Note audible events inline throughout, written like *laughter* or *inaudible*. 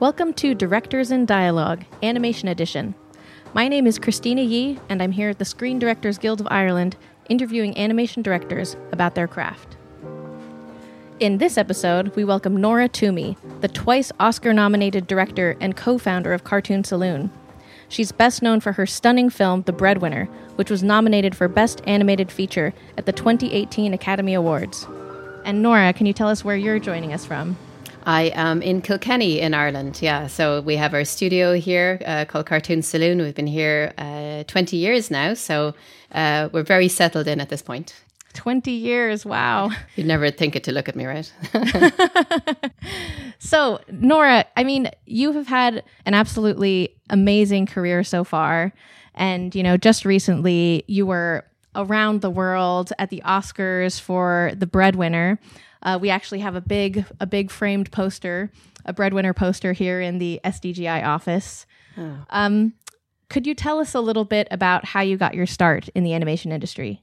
Welcome to Directors in Dialogue, Animation Edition. My name is Kristina Yee, and I'm here at the Screen Directors Guild of Ireland interviewing animation directors about their craft. In this episode, we welcome Nora Twomey, the twice Oscar nominated director and co founder of Cartoon Saloon. She's best known for her stunning film, The Breadwinner, which was nominated for Best Animated Feature at the 2018 Academy Awards. And Nora, can you tell us where you're joining us from? I am in Kilkenny in Ireland. Yeah, so we have our studio here uh, called Cartoon Saloon. We've been here uh, 20 years now, so uh, we're very settled in at this point. 20 years, wow. *laughs* You'd never think it to look at me, right? *laughs* so, Nora, I mean, you have had an absolutely amazing career so far. And, you know, just recently you were around the world at the Oscars for The Breadwinner. Uh, we actually have a big a big framed poster, a breadwinner poster here in the SDGI office. Oh. Um, could you tell us a little bit about how you got your start in the animation industry?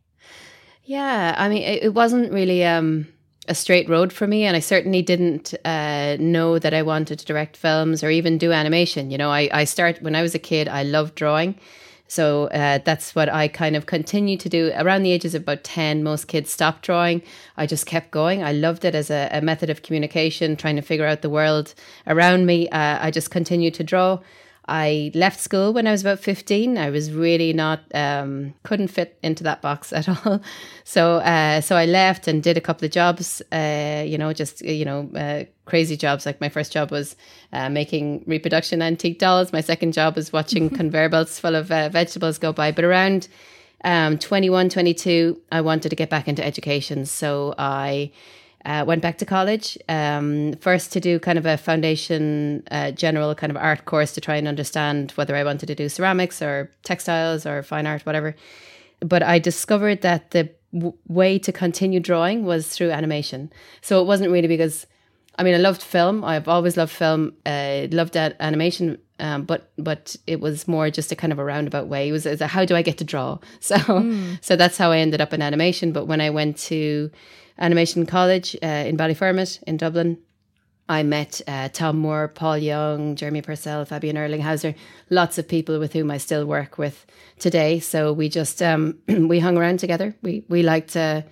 Yeah, I mean, it, it wasn't really um, a straight road for me, and I certainly didn't uh, know that I wanted to direct films or even do animation. You know, I I start when I was a kid. I loved drawing. So uh, that's what I kind of continued to do. Around the ages of about 10, most kids stopped drawing. I just kept going. I loved it as a, a method of communication, trying to figure out the world around me. Uh, I just continued to draw. I left school when I was about 15. I was really not, um, couldn't fit into that box *laughs* at all. So, uh, so I left and did a couple of jobs, uh, you know, just, you know, uh, crazy jobs. Like my first job was uh, making reproduction antique dolls. My second job was watching *laughs* conveyor belts full of uh, vegetables go by. But around um, 21, 22, I wanted to get back into education. So I, uh, went back to college um, first to do kind of a foundation uh, general kind of art course to try and understand whether I wanted to do ceramics or textiles or fine art, whatever. But I discovered that the w- way to continue drawing was through animation. So it wasn't really because, I mean, I loved film. I've always loved film. Uh, loved animation, um, but but it was more just a kind of a roundabout way. It was, it was a, how do I get to draw? *laughs* So mm. so that's how I ended up in animation. But when I went to Animation College uh, in Ballyfermot in Dublin. I met uh, Tomm Moore, Paul Young, Jeremy Purcell, Fabian Erlinghauser, lots of people with whom I still work with today. So we just um, *clears throat* we hung around together. We we liked uh,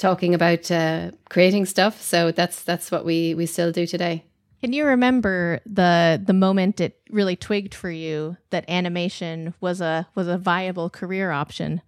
talking about uh, creating stuff. So that's that's what we we still do today. Can you remember the the moment it really twigged for you that animation was a was a viable career option?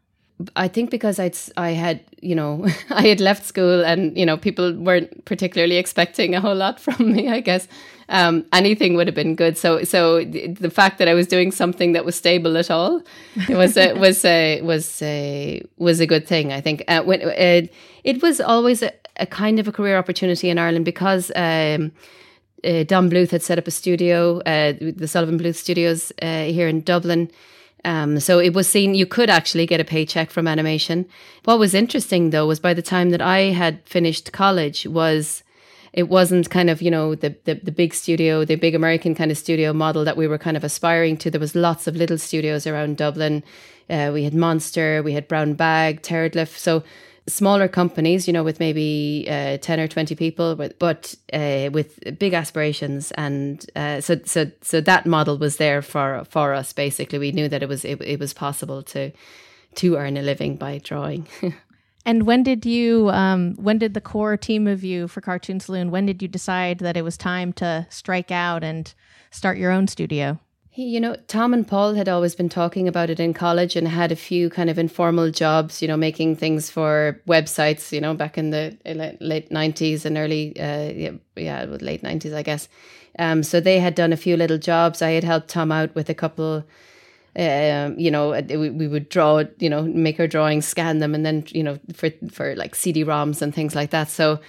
I think because I'd I had you know *laughs* I had left school and you know people weren't particularly expecting a whole lot *laughs* from me. I guess um, anything would have been good. So so the, fact that I was doing something that was stable at all it was a, was a, *laughs* was a, was a good thing. I think uh, when it was always a, a, kind of a career opportunity in Ireland because. Um, uh, Don Bluth had set up a studio, uh, the Sullivan Bluth Studios uh, here in Dublin, um, so it was seen you could actually get a paycheck from animation. What was interesting though was by the time that I had finished college was it wasn't kind of you know the, the, the big studio, the big American kind of studio model that we were kind of aspiring to. There was lots of little studios around Dublin. Uh, we had Monster, we had Brown Bag, Terraglyph. So smaller companies, you know, with maybe uh, 10 or 20 people, but, but uh, with big aspirations. And uh, so, so, so that model was there for, for us. Basically, we knew that it was, it, it was possible to, to earn a living by drawing. *laughs* and when did you, um, when did the core team of you for Cartoon Saloon, when did you decide that it was time to strike out and start your own studio? You know, Tom and Paul had always been talking about it in college and had a few kind of informal jobs, you know, making things for websites, you know, back in the late 90s and early, uh, yeah, late 90s, I guess. Um, so they had done a few little jobs. I had helped Tom out with a couple, um, you know, we, we would draw, you know, make our drawings, scan them, and then, you know, for, for like CD-ROMs and things like that. So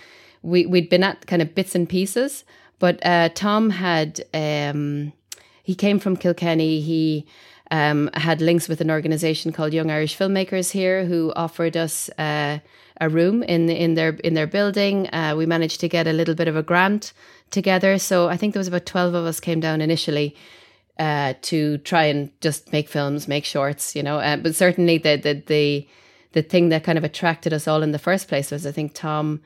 we, we'd been at kind of bits and pieces, but uh, Tom had, um, he came from Kilkenny. He um, had links with an organization called Young Irish Filmmakers here, who offered us uh, a room in in their in their building. Uh, we managed to get a little bit of a grant together. So I think there was about twelve of us came down initially uh, to try and just make films, make shorts, you know. Uh, but certainly the the the the thing that kind of attracted us all in the first place was I think Tom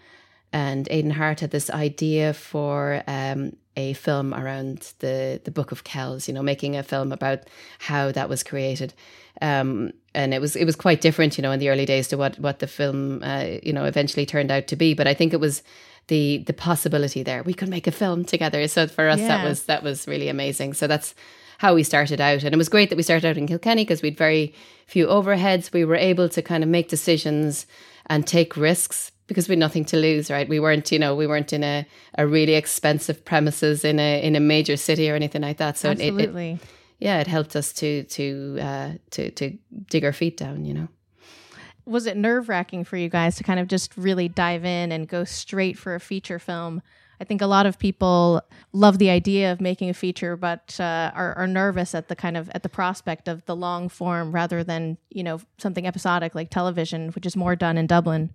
and Aidan Harte had this idea for um, a film around the the Book of Kells. You know, making a film about how that was created. Um, and it was it was quite different, you know, in the early days to what what the film, uh, you know, eventually turned out to be. But I think it was the the possibility there. We could make a film together. So for us, yeah. that was that was really amazing. So that's how we started out, and it was great that we started out in Kilkenny because we'd very few overheads. We were able to kind of make decisions and take risks because we had nothing to lose, right? We weren't, you know, we weren't in a, a really expensive premises in a in a major city or anything like that. So Absolutely. It, it, yeah, it helped us to to uh, to to dig our feet down, you know. Was it nerve wracking for you guys to kind of just really dive in and go straight for a feature film? I think a lot of people love the idea of making a feature, but uh, are, are nervous at the kind of at the prospect of the long form rather than you know something episodic like television, which is more done in Dublin.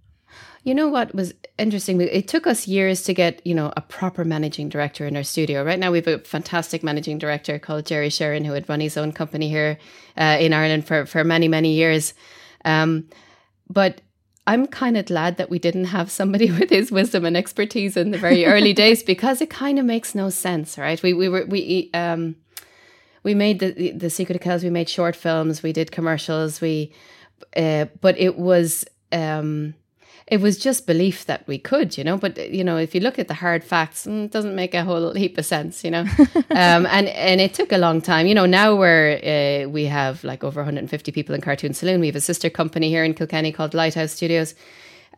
You know what was interesting? It took us years to get, you know, a proper managing director in our studio. Right now, we have a fantastic managing director called Gerry Shirren, who had run his own company here uh, in Ireland for, for many, many years. Um, but I'm kind of glad that we didn't have somebody *laughs* with his wisdom and expertise in the very early *laughs* days because it kind of makes no sense, right? We we were we um we made the the Secret of Kells. We made short films. We did commercials. We, uh, but it was um it was just belief that we could, you know. But you know, if you look at the hard facts, mm, it doesn't make a whole heap of sense, you know. *laughs* um, and and it took a long time. You know, now we're uh, we have like over 150 people in Cartoon Saloon. We have a sister company here in Kilkenny called Lighthouse Studios.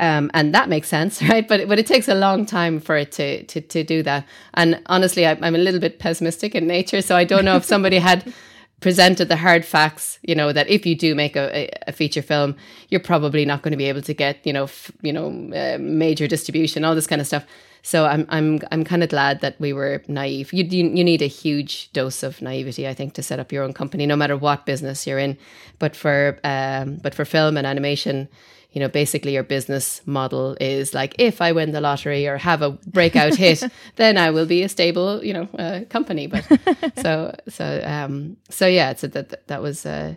Um, and that makes sense, *laughs* right? But but it takes a long time for it to to to do that. And honestly, I, I'm a little bit pessimistic in nature, so I don't know if somebody had *laughs* presented the hard facts, you know, that if you do make a, a feature film, you're probably not going to be able to get, you know, f- you know, uh, major distribution, all this kind of stuff. So I'm I'm I'm kind of glad that we were naive. You, you you need a huge dose of naivety, I think, to set up your own company, no matter what business you're in. But for um, but for film and animation, you know, basically your business model is like, if I win the lottery or have a breakout hit, *laughs* then I will be a stable, you know, uh, company. But *laughs* so, so, um, so yeah, so that, that was, uh,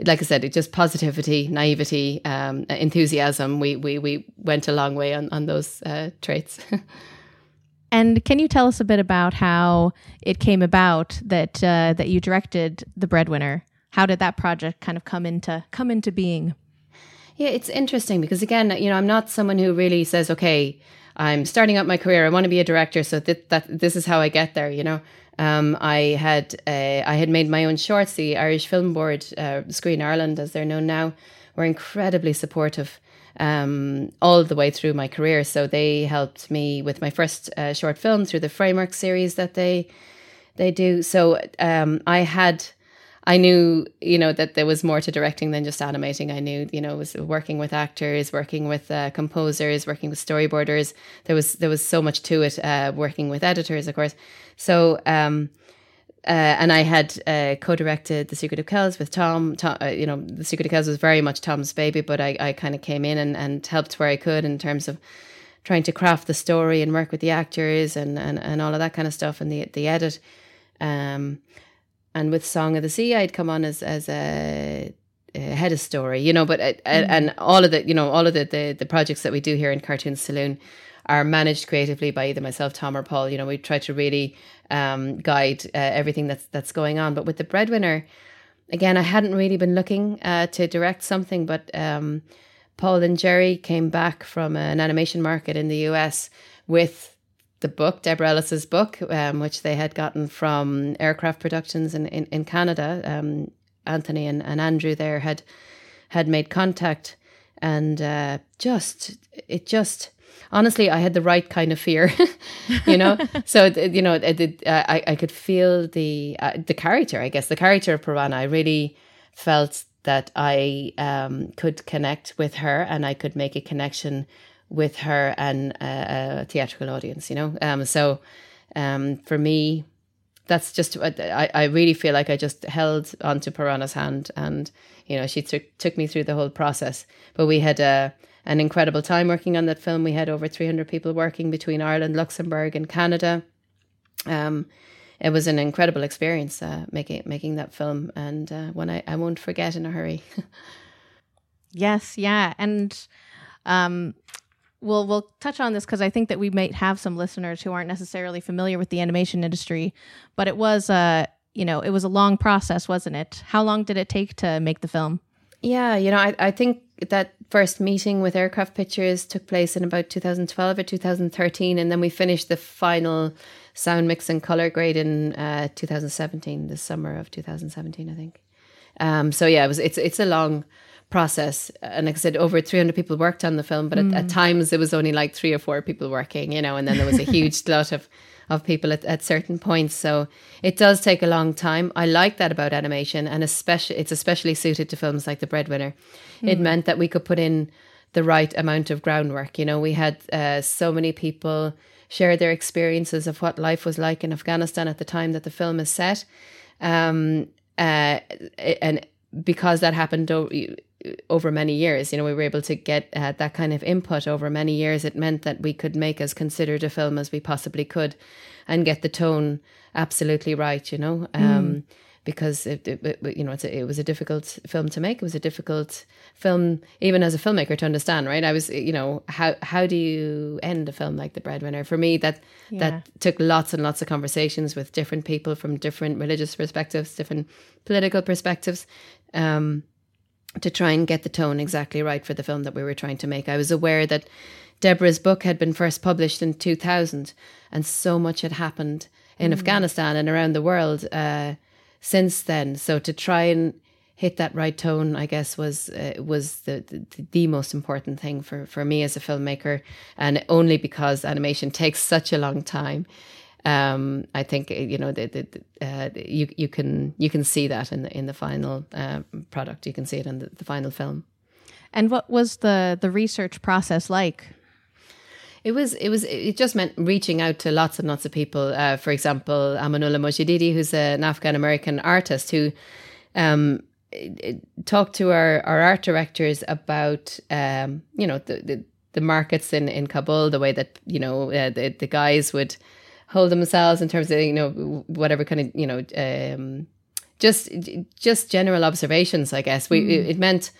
like I said, it just positivity, naivety, um, enthusiasm. We, we, we went a long way on, on those, uh, traits. *laughs* And can you tell us a bit about how it came about that uh, that you directed The Breadwinner? How did that project kind of come into come into being? Yeah, it's interesting because again, you know, I'm not someone who really says, okay, I'm starting out my career. I want to be a director, so that, that this is how I get there. You know, um, I had uh, I had made my own shorts. The Irish Film Board, uh, Screen Ireland, as they're known now, were incredibly supportive um, all the way through my career. So they helped me with my first uh, short film through the framework series that they they do. So um, I had I knew, you know, that there was more to directing than just animating. I knew, you know, was working with actors, working with uh, composers, working with storyboarders. There was there was so much to it. Uh, working with editors, of course. So, um, uh, and I had uh, co-directed The Secret of Kells with Tom. Tom uh, you know, The Secret of Kells was very much Tom's baby, but I, I kind of came in and, and helped where I could in terms of trying to craft the story and work with the actors and, and, and all of that kind of stuff and the the edit. Um, and with Song of the Sea, I'd come on as as a, a head of story, you know. But mm. and all of the you know all of the, the the projects that we do here in Cartoon Saloon are managed creatively by either myself, Tom, or Paul. You know, we try to really um, guide uh, everything that's that's going on. But with the breadwinner, again, I hadn't really been looking uh, to direct something, but um, Paul and Gerry came back from an animation market in the US with the book, Deborah Ellis's book, um, which they had gotten from Aircraft Productions in, in, in Canada. Um, Anthony and, and Andrew there had had made contact, and uh, just it just honestly, I had the right kind of fear, *laughs* you know. *laughs* so you know, it, uh, I I could feel the uh, the character. I guess the character of Parvana. I really felt that I um, could connect with her, and I could make a connection with her and a, a theatrical audience, you know. Um, so um, for me, that's just I, I really feel like I just held onto Parvana's hand, and you know she took took me through the whole process. But we had a an incredible time working on that film. We had over three hundred people working between Ireland, Luxembourg, and Canada. Um, it was an incredible experience uh, making making that film, and uh, one I, I won't forget in a hurry. *laughs* yes, yeah, and um, we'll we'll touch on this because I think that we might have some listeners who aren't necessarily familiar with the animation industry, but it was uh you know it was a long process, wasn't it? How long did it take to make the film? Yeah, you know, I, I think that first meeting with Aircraft Pictures took place in about 2012 or 2013, and then we finished the final sound mix and color grade in uh, 2017, the summer of 2017, I think. Um, so yeah, it was it's it's a long process, and like I said, over 300 people worked on the film, but mm. at, at, times it was only like three or four people working, you know, and then there was a huge *laughs* lot of of people at, at certain points. So it does take a long time. I like that about animation, and especially it's especially suited to films like The Breadwinner. Mm. It meant that we could put in the right amount of groundwork. You know, we had uh, so many people share their experiences of what life was like in Afghanistan at the time that the film is set. Um, uh, and because that happened over many years. You know, we were able to get uh, that kind of input over many years. It meant that we could make as considered a film as we possibly could, and get the tone absolutely right. You know, um, mm. because it, it, it, you know a, it was a difficult film to make. It was a difficult film, even as a filmmaker, to understand. Right? I was, you know, how how do you end a film like The Breadwinner? For me, that yeah. that took lots and lots of conversations with different people from different religious perspectives, different political perspectives. Um, to try and get the tone exactly right for the film that we were trying to make. I was aware that Deborah's book had been first published in 2000, and so much had happened in mm. Afghanistan and around the world uh, since then. So to try and hit that right tone, I guess was uh, was the, the, the most important thing for for me as a filmmaker, and only because animation takes such a long time um, I think you know the, the, uh, you you can you can see that in the in the final uh, product. You can see it in the, the, final film. And what was the the research process like? It was it was it just meant reaching out to lots and lots of people. Uh, for example, Amanullah Mojadidi, who's an Afghan American artist who. Um, talked to our, our art directors about um, you know the, the, the markets in, in Kabul, the way that you know uh, the the guys would hold themselves in terms of you know whatever kind of you know um, just just general observations. I guess we mm. it meant.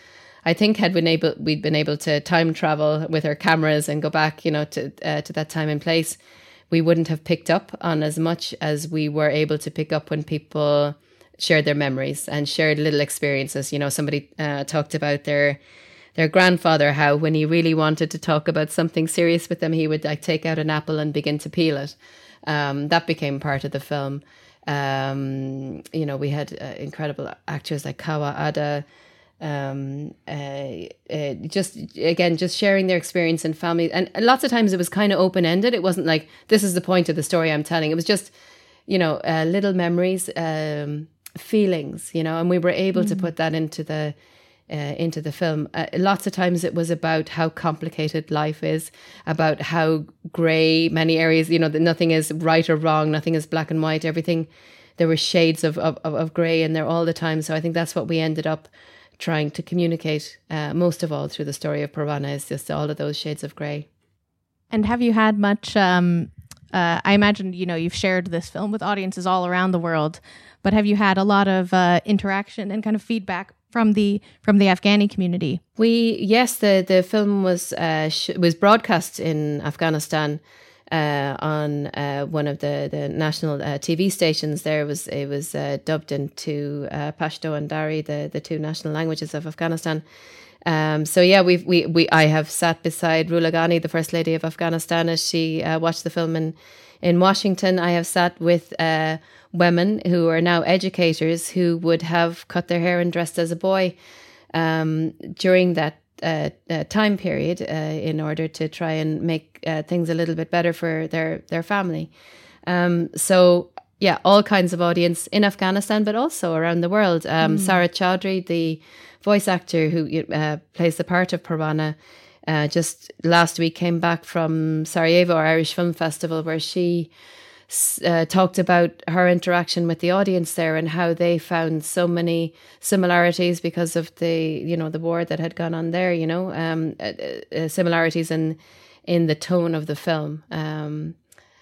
I think had been able we'd been able to time travel with our cameras and go back, you know, to uh, to that time and place, we wouldn't have picked up on as much as we were able to pick up when people shared their memories and shared little experiences. You know, somebody uh, talked about their their grandfather how when he really wanted to talk about something serious with them, he would like take out an apple and begin to peel it. Um, that became part of the film. Um, you know, we had uh, incredible actors like Kawa Ada. Um, uh, uh, just again, just sharing their experience and family, and lots of times it was kind of open ended. It wasn't like this is the point of the story I'm telling. It was just, you know, uh, little memories, um, feelings, you know, and we were able mm. to put that into the uh, into the film. Uh, lots of times it was about how complicated life is, about how grey many areas, you know, that nothing is right or wrong, nothing is black and white, everything. There were shades of, of, of grey in there all the time. So I think that's what we ended up trying to communicate uh, most of all through the story of Parvana is just all of those shades of grey. And have you had much? Um, uh, I imagine you know you've shared this film with audiences all around the world, but have you had a lot of uh, interaction and kind of feedback from the from the Afghani community. We yes, the the film was uh, sh- was broadcast in Afghanistan uh, on uh, one of the the national uh, TV stations. There was it was uh, dubbed into uh, Pashto and Dari, the the two national languages of Afghanistan. Um, so yeah, we've we we I have sat beside Rula Ghani, the first lady of Afghanistan, as she watched the film in in Washington. I have sat with women who are now educators who would have cut their hair and dressed as a boy um, during that uh, uh, time period uh, in order to try and make uh, things a little bit better for their their family. Um, so yeah, all kinds of audience in Afghanistan, but also around the world. Um, mm. Saara Chaudry, the voice actor who uh, plays the part of Parvana, uh, just last week came back from Sarajevo Irish Film Festival, where she uh, talked about her interaction with the audience there and how they found so many similarities because of the you know the war that had gone on there. You know, um, uh, uh, similarities in in the tone of the film. Um,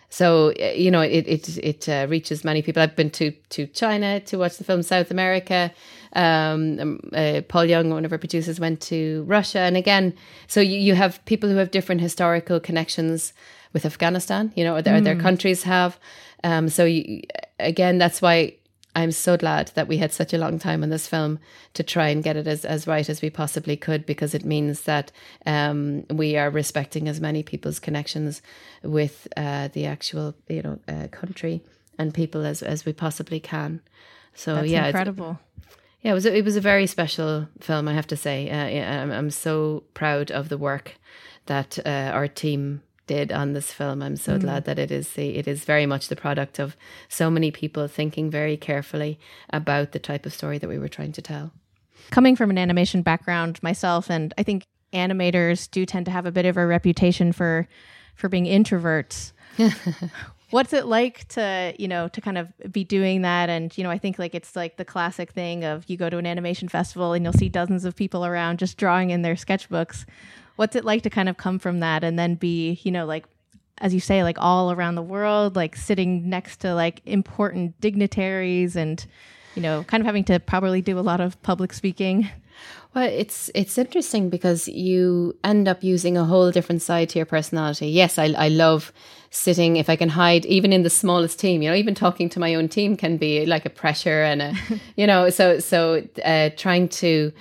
so uh, you know it it it uh, reaches many people. I've been to to China to watch the film, South America. Um, um, uh, Paul Young, one of our producers, went to Russia, and again, so you, you have people who have different historical connections with Afghanistan. You know, or their, mm. their countries have. Um, so you, again, that's why I'm so glad that we had such a long time on this film to try and get it as, as right as we possibly could because it means that um, we are respecting as many people's connections with uh, the actual you know uh, country and people as, as we possibly can. So That's yeah, incredible. Yeah, it was a, it was a very special film, I have to say. Uh, I'm, I'm so proud of the work that uh, our team did on this film. I'm so mm. glad that it is the, it is very much the product of so many people thinking very carefully about the type of story that we were trying to tell. Coming from an animation background myself, and I think animators do tend to have a bit of a reputation for for being introverts. *laughs* What's it like to, you know, to kind of be doing that? And, you know, I think like it's like the classic thing of you go to an animation festival and you'll see dozens of people around just drawing in their sketchbooks what's it like to kind of come from that and then be, you know, like as you say, like all around the world, like sitting next to like important dignitaries and, you know, kind of having to probably do a lot of public speaking. Well, it's it's interesting because you end up using a whole different side to your personality. Yes, I I love sitting if I can hide even in the smallest team. You know, even talking to my own team can be like a pressure and a *laughs* you know. So so uh, trying to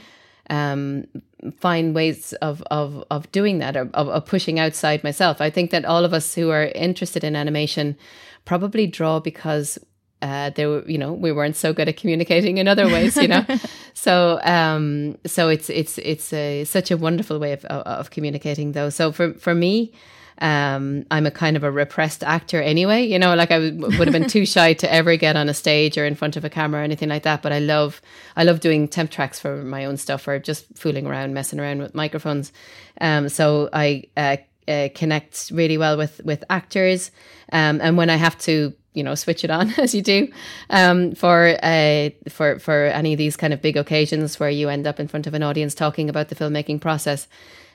um, find ways of of of doing that or of, of pushing outside myself. I think that all of us who are interested in animation probably draw because uh, they were, you know, we weren't so good at communicating in other ways, you know. *laughs* so, um, so it's it's it's a, such a wonderful way of, of, of communicating, though. So for for me, um, I'm a kind of a repressed actor anyway. You know, like I would, would have been too *laughs* shy to ever get on a stage or in front of a camera or anything like that. But I love, I love doing temp tracks for my own stuff or just fooling around, messing around with microphones. Um, so I uh, uh, connect really well with with actors. Um, and when I have to you know switch it on *laughs* as you do um, for uh, for for any of these kind of big occasions where you end up in front of an audience talking about the filmmaking process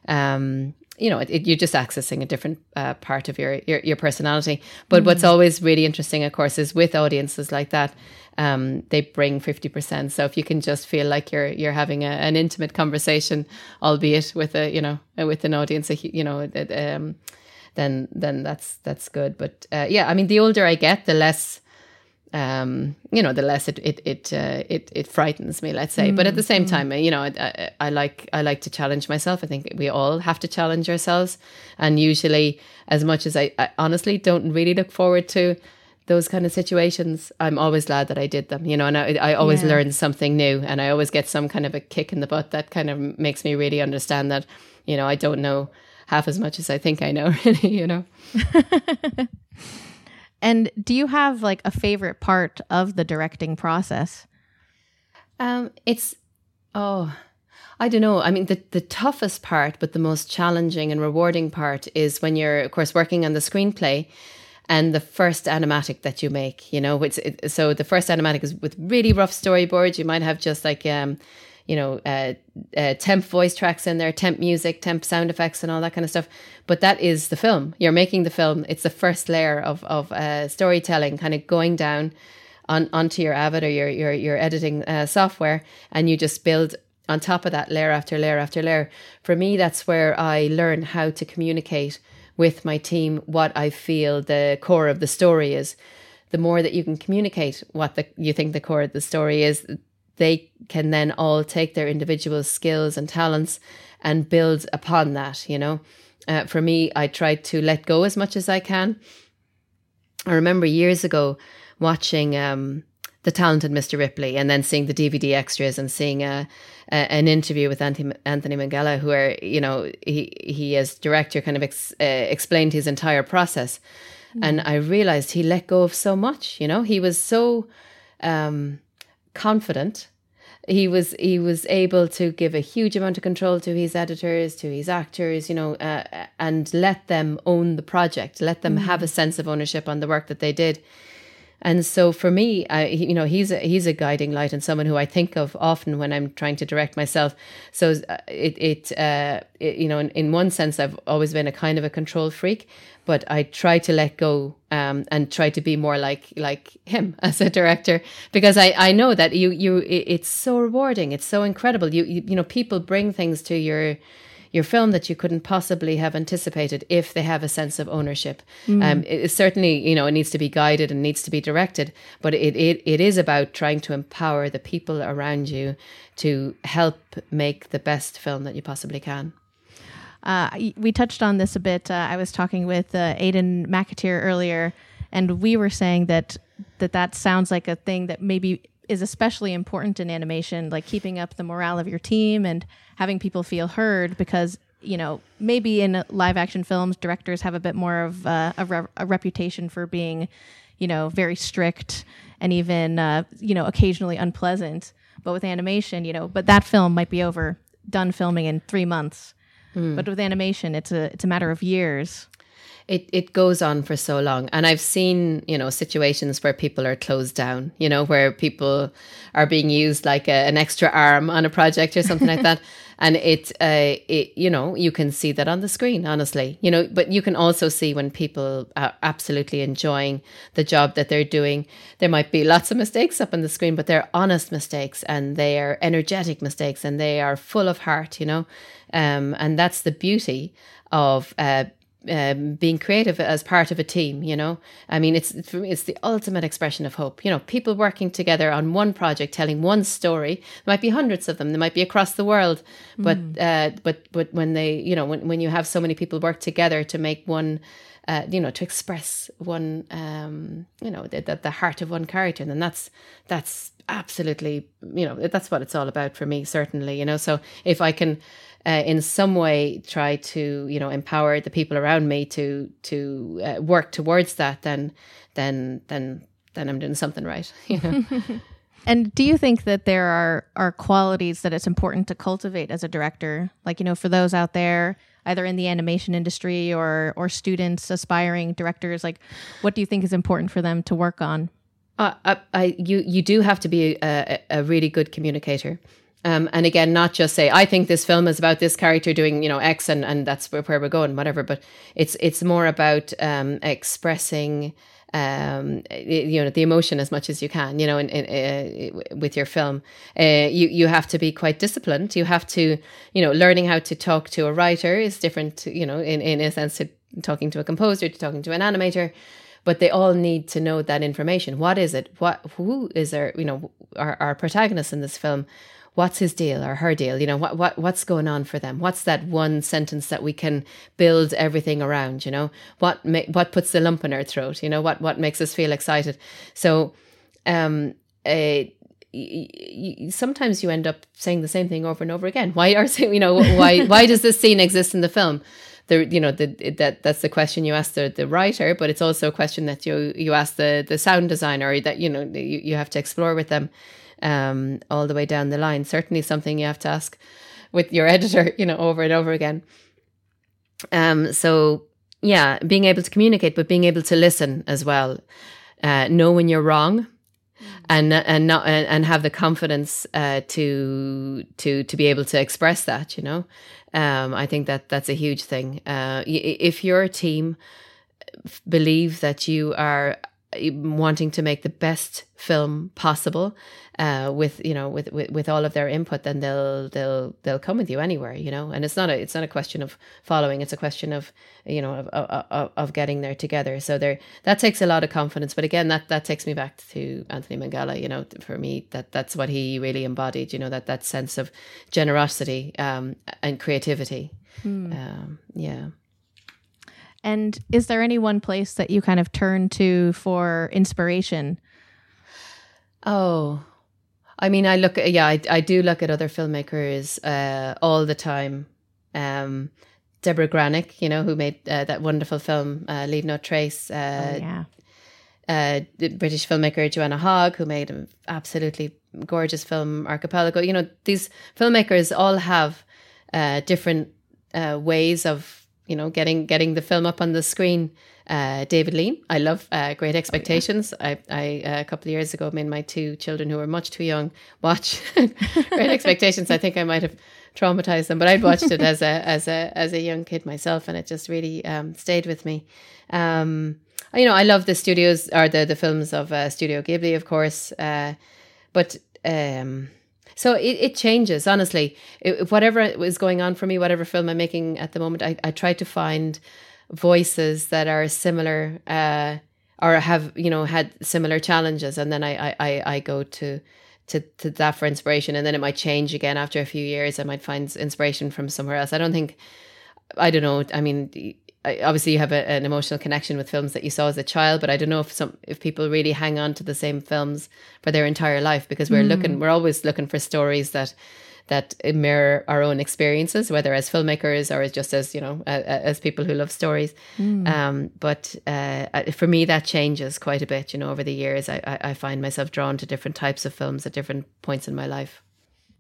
um, you know, it, it, you're just accessing a different uh, part of your, your, your personality. But mm what's always really interesting, of course, is with audiences like that, um, they bring fifty percent. So if you can just feel like you're you're having a, an intimate conversation, albeit with a you know with an audience, you know, um, then then that's that's good. But uh, yeah, I mean, the older I get, the less um, you know, the less it it it uh, it, it frightens me. Let's say, mm, but at the same mm. time, you know, I, I, like I like to challenge myself. I think we all have to challenge ourselves, and usually, as much as I, I honestly don't really look forward to those kind of situations, I'm always glad that I did them. You know, and I, I always yeah. learn something new, and I always get some kind of a kick in the butt that kind of makes me really understand that, you know, I don't know half as much as I think I know. *laughs* Really, you know. *laughs* And do you have like a favorite part of the directing process? Um, it's oh, I don't know. I mean, the the toughest part, but the most challenging and rewarding part is when you're, of course, working on the screenplay and the first animatic that you make. You know, it, so the first animatic is with really rough storyboards. You might have just like um, you know, uh, uh, temp voice tracks in there, temp music, temp sound effects, and all that kind of stuff. But that is the film. You're making the film. It's the first layer of of uh, storytelling, kind of going down on onto your Avid or your your your editing uh, software, and you just build on top of that layer after layer after layer. For me, that's where I learn how to communicate with my team what I feel the core of the story is. The more that you can communicate what the, you think the core of the story is, they can then all take their individual skills and talents and build upon that, you know. Uh, for me, I try to let go as much as I can. I remember years ago watching um, The Talented Mr. Ripley and then seeing the DVD extras and seeing a, a, an interview with Anthony, Anthony Minghella, where, you know, he, he as director kind of ex, uh, explained his entire process. Mm. And I realized he let go of so much, you know, he was so um, confident he was he was able to give a huge amount of control to his editors to his actors you know uh, and let them own the project let them mm. have a sense of ownership on the work that they did And so for me, I, you know, he's a, he's a guiding light and someone who I think of often when I'm trying to direct myself. So uh, it, it, uh, it you know, in, in one sense, I've always been a kind of a control freak, but I try to let go um, and try to be more like like him *laughs* as a director because I, I know that you you it's so rewarding, it's so incredible. You, you you know, people bring things to your your film that you couldn't possibly have anticipated if they have a sense of ownership. Mm. Um, it, certainly, you know, it needs to be guided and needs to be directed, but it, it, it is about trying to empower the people around you to help make the best film that you possibly can. Uh, we touched on this a bit. Uh, I was talking with uh, Aidan McAteer earlier, and we were saying that that that sounds like a thing that maybe is especially important in animation, like keeping up the morale of your team and having people feel heard. Because you know, maybe in live action films, directors have a bit more of uh, a, re- a, reputation for being, you know, very strict and even uh, you know occasionally unpleasant. But with animation, you know, but that film might be over, done filming in three months. Mm. But with animation, it's a it's a matter of years it, it goes on for so long. And I've seen, you know, situations where people are closed down, you know, where people are being used like a, an extra arm on a project or something like that. *laughs* And it, uh, it, you know, you can see that on the screen, honestly, you know, but you can also see when people are absolutely enjoying the job that they're doing. There might be lots of mistakes up on the screen, but they're honest mistakes and they are energetic mistakes and they are full of heart, you know. Um, and that's the beauty of uh, um, being creative as part of a team you know? I mean it's for me it's the ultimate expression of hope. You know people working together on one project telling one story there might be hundreds of them they might be across the world but mm. uh, but but when they you know when, when you have so many people work together to make one uh, you know to express one um, you know the, the, the heart of one character and that's that's absolutely you know that's what it's all about for me certainly you know? So if i can uh, in some way try to you know empower the people around me to to uh, work towards that then then then then I'm doing something right *laughs* you know *laughs* And do you think that there are are qualities that it's important to cultivate as a director? Like, you know, for those out there either in the animation industry or or students aspiring directors, like what do you think is important for them to work on? Uh, I, I, you you do have to be a, a really good communicator. Um, and again, not just say, I think this film is about this character doing, you know, X and, and that's where, we're going, whatever. But it's it's more about um, expressing, um, you know, the emotion as much as you can, you know, in, in, uh, with your film. Uh, you, you have to be quite disciplined. You have to, you know, learning how to talk to a writer is different, you know, in, in a sense to talking to a composer, to talking to an animator but they all need to know that information. What is it? What who is our you know our, our protagonist in this film? What's his deal or her deal? You know, what, what, what's going on for them? What's that one sentence that we can build everything around? You know, what, ma- what puts the lump in our throat? You know, what, what makes us feel excited? So, um, a, sometimes you end up saying the same thing over and over again. Why are *laughs* you know why why does this scene exist in the film? The you know the that that's the question you ask the, the writer, but it's also a question that you you ask the the sound designer that you know you, you have to explore with them um, all the way down the line. Certainly something you have to ask with your editor, *laughs* you know, over and over again. Um, so yeah, being able to communicate, but being able to listen as well. Uh, know when you're wrong, and and not and, have the confidence uh, to to to be able to express that. You know, um, I think that that's a huge thing. Uh, if your team believe that you are wanting to make the best film possible uh, with you know with, with with all of their input then they'll they'll they'll come with you anywhere you know and it's not a it's not a question of following it's a question of you know of of, of getting there together so there that takes a lot of confidence but again that that takes me back to Anthony Minghella. you know for me that that's what he really embodied you know that that sense of generosity um, and creativity hmm. um, yeah and is there any one place that you kind of turn to for inspiration? Oh, I mean, I look at, yeah, I, I do look at other filmmakers uh, all the time. Um, Debra Granik, you know, who made uh, that wonderful film, uh, Leave No Trace. Uh, oh, yeah. Uh, British filmmaker Joanna Hogg, who made an absolutely gorgeous film, Archipelago. You know, these filmmakers all have uh, different uh, ways of you know, getting getting the film up on the screen. Uh, David Lean, I love uh, Great Expectations. Oh, yeah. I, I uh, a couple of years ago made my two children who were much too young watch *laughs* Great Expectations. I think I might have traumatized them, but I'd watched it as a *laughs* as a as a young kid myself, and it just really um, stayed with me. Um, you know, I love the studios or the the films of uh, Studio Ghibli, of course, uh, but um, so it, it changes honestly. It, whatever is going on for me, whatever film I'm making at the moment, I, I try to find voices that are similar uh, or have you know had similar challenges, and then I I, I go to to, to that for inspiration. And then it might change again after a few years. I might find inspiration from somewhere else. I don't think i don't know. I mean obviously you have a, an emotional connection with films that you saw as a child but i don't know if some if people really hang on to the same films for their entire life because we're mm. looking we're always looking for stories that that mirror our own experiences whether as filmmakers or as just as you know uh, as people who love stories. Mm. um, but uh, for me that changes quite a bit you know over the years. I, I find myself drawn to different types of films at different points in my life.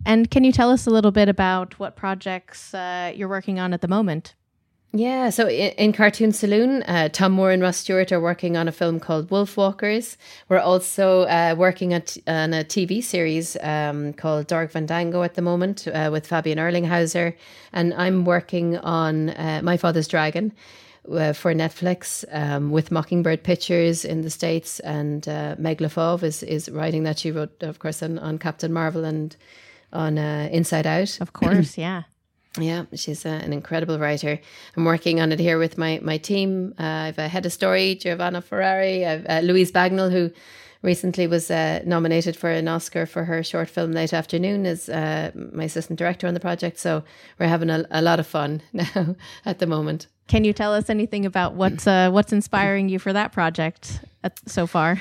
And can you tell us a little bit about what projects uh, you're working on at the moment yeah, so in, in Cartoon Saloon, uh, Tomm Moore and Ross Stewart are working on a film called Wolf Walkers. We're also uh, working at, on a TV series um, called Dorg Van Dango at the moment uh, with Fabian Erlinghauser. And I'm working on uh, My Father's Dragon. Uh, for Netflix um, with Mockingbird Pictures in the States, and uh, Meg LeFauve is, is writing that. She wrote, of course, on, on Captain Marvel and on Inside Out. Of course, yeah. *clears throat* Yeah, she's uh, an incredible writer. I'm working on it here with my my team. Uh, I've a head of story, Giovanna Ferrari. Uh, Louise Bagnall, who recently was uh, nominated for an Oscar for her short film Late Afternoon, as uh, my assistant director on the project. So we're having a, a lot of fun *laughs* now at the moment. Can you tell us anything about what's uh, what's inspiring you for that project at, so far?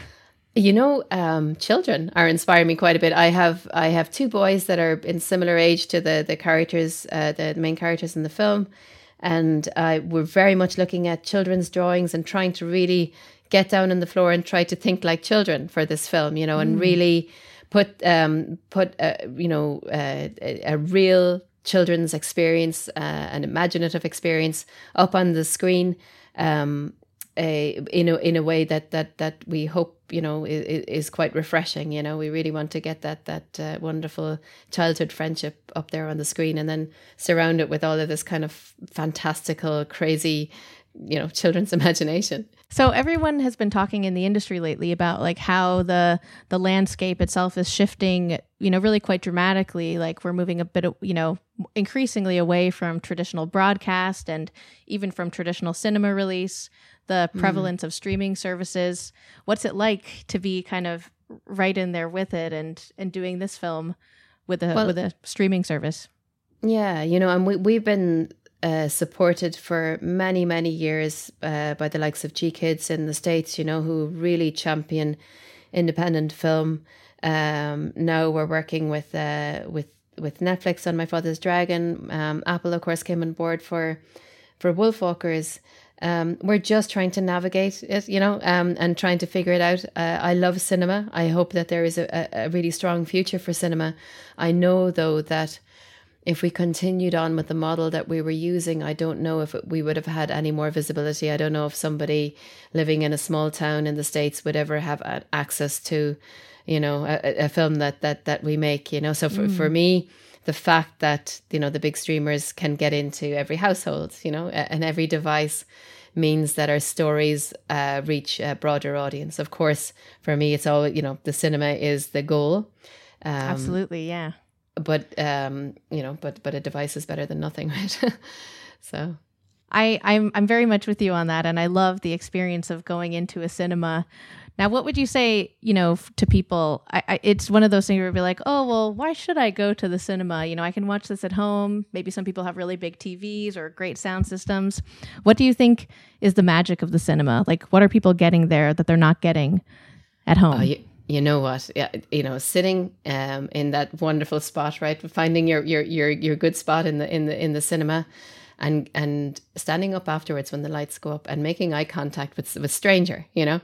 You know, um, children are inspiring me quite a bit. I have I have two boys that are in similar age to the the characters, uh, the main characters in the film, and uh, we're very much looking at children's drawings and trying to really get down on the floor and try to think like children for this film. You know, mm. and really put um, put uh, you know uh, a, a real children's experience, uh, an imaginative experience up on the screen. Um, a, in a in a way that that that we hope you know is, is quite refreshing. You know, we really want to get that that uh, wonderful childhood friendship up there on the screen, and then surround it with all of this kind of fantastical, crazy, you know, children's *laughs* imagination. So everyone has been talking in the industry lately about like how the the landscape itself is shifting, you know, really quite dramatically. Like we're moving a bit, of, you know, increasingly away from traditional broadcast and even from traditional cinema release the mm. prevalence mm. of streaming services. What's it like to be kind of right in there with it and and doing this film with a well, with a streaming service? Yeah, you know, and we we've been uh, supported for many many years uh, by the likes of GKIDS in the states. You know, who really champion independent film. Um, now we're working with uh, with with Netflix on My Father's Dragon. Um, Apple, of course, came on board for for Wolfwalkers. Um, we're just trying to navigate it, you know, um, and trying to figure it out. Uh, I love cinema. I hope that there is a, a really strong future for cinema. I know, though, that if we continued on with the model that we were using, I don't know if we would have had any more visibility. I don't know if somebody living in a small town in the States would ever have access to, you know, a, a film that, that, that we make, you know. So for, mm. for me, the fact that you know the big streamers can get into every household you know and every device means that our stories uh, reach a broader audience. Of course for me it's all you know the cinema is the goal um, absolutely yeah. but um you know but but a device is better than nothing *laughs* right? So. I, I'm I'm very much with you on that, and I love the experience of going into a cinema now, what would you say, you know, to people? I, I, it's one of those things where you'd be like, oh, well, why should I go to the cinema? You know, I can watch this at home. Maybe some people have really big TVs or great sound systems. What do you think is the magic of the cinema? Like, what are people getting there that they're not getting at home? Oh, you, you know what? Yeah, you know, sitting um, in that wonderful spot, right? Finding your your your your good spot in the in the in the cinema and and standing up afterwards when the lights go up and making eye contact with with stranger, you know,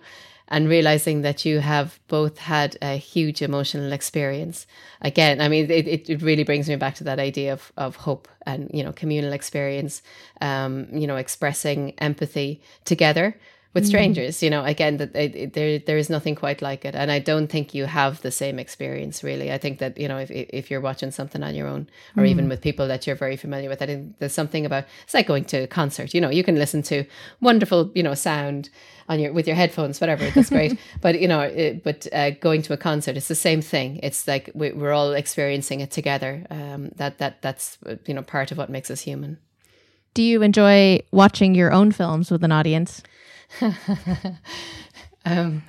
and realizing that you have both had a huge emotional experience. Again, I mean, it, it really brings me back to that idea of, of hope and, you know, communal experience, um, you know, expressing empathy together with mm. strangers. Mm. You know, again, that there there is nothing quite like it, and I don't think you have the same experience. Really, I think that you know if if you're watching something on your own, or mm. even with people that you're very familiar with, I think there's something about it's like going to a concert. You know, you can listen to wonderful you know sound on your with your headphones, whatever. That's great. *laughs* but you know, it, but uh, going to a concert, it's the same thing. It's like we, are all experiencing it together. Um, that that that's you know part of what makes us human. Do you enjoy watching your own films with an audience? *laughs* um,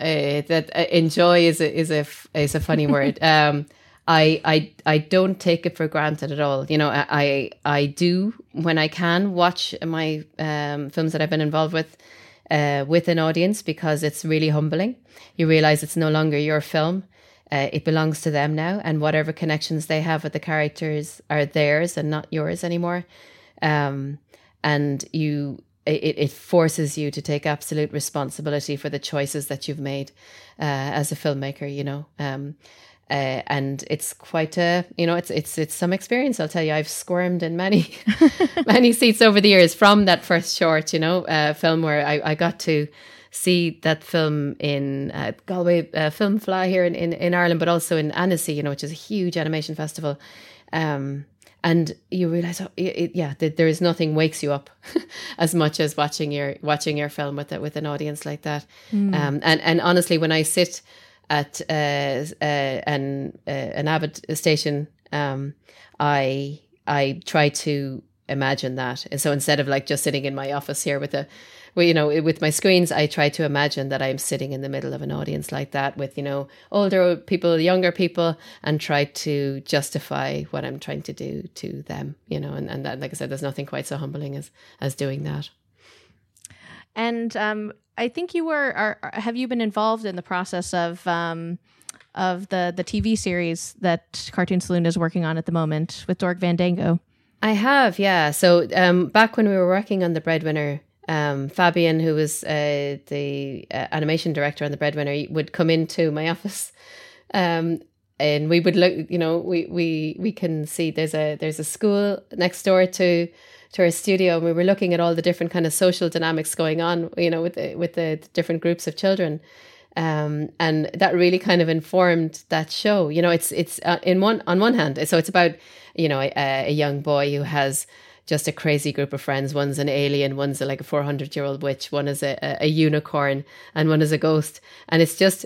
uh, that uh, enjoy is a is a is a funny word. *laughs* Um, I I I don't take it for granted at all. You know, I I do when I can watch my um, films that I've been involved with uh, with an audience because it's really humbling. You realize it's no longer your film. Uh, it belongs to them now, and whatever connections they have with the characters are theirs and not yours anymore. Um, and you it, it forces you to take absolute responsibility for the choices that you've made uh, as a filmmaker you know? Um, uh, and it's quite a you know it's it's it's some experience I'll tell you. I've squirmed in many *laughs* many seats over the years from that first short you know uh, film where I, I got to see that film in uh, Galway uh, Film Fleadh here in, in, in Ireland but also in Annecy you know which is a huge animation festival. Um, and you realize oh, it, it, yeah that there is nothing wakes you up *laughs* as much as watching your watching your film with it with an audience like that mm. um, and and honestly when i sit at uh, uh, an uh, an avid station um, i i try to imagine that and so instead of like just sitting in my office here with a well, you know, with my screens, I try to imagine that I'm sitting in the middle of an audience like that with, you know, older people, younger people, and try to justify what I'm trying to do to them, you know, and, and that, like I said, there's nothing quite so humbling as, as doing that. And um, I think you were, are, have you been involved in the process of, um, of the, the TV series that Cartoon Saloon is working on at the moment with Dorg Van Dango? I have, yeah. So um, back when we were working on the Breadwinner um, Fabian, who was uh, the uh, animation director on The Breadwinner, would come into my office, um, and we would look. You know, we we we can see there's a there's a school next door to to our studio, and we were looking at all the different kind of social dynamics going on. You know, with the, with the different groups of children. Um, and that really kind of informed that show. You know, it's it's uh, in one on one hand, so it's about you know a, a young boy who has just a crazy group of friends. One's an alien, one's a, like a 400 year old witch, one is a, a, unicorn, and one is a ghost. And it's just,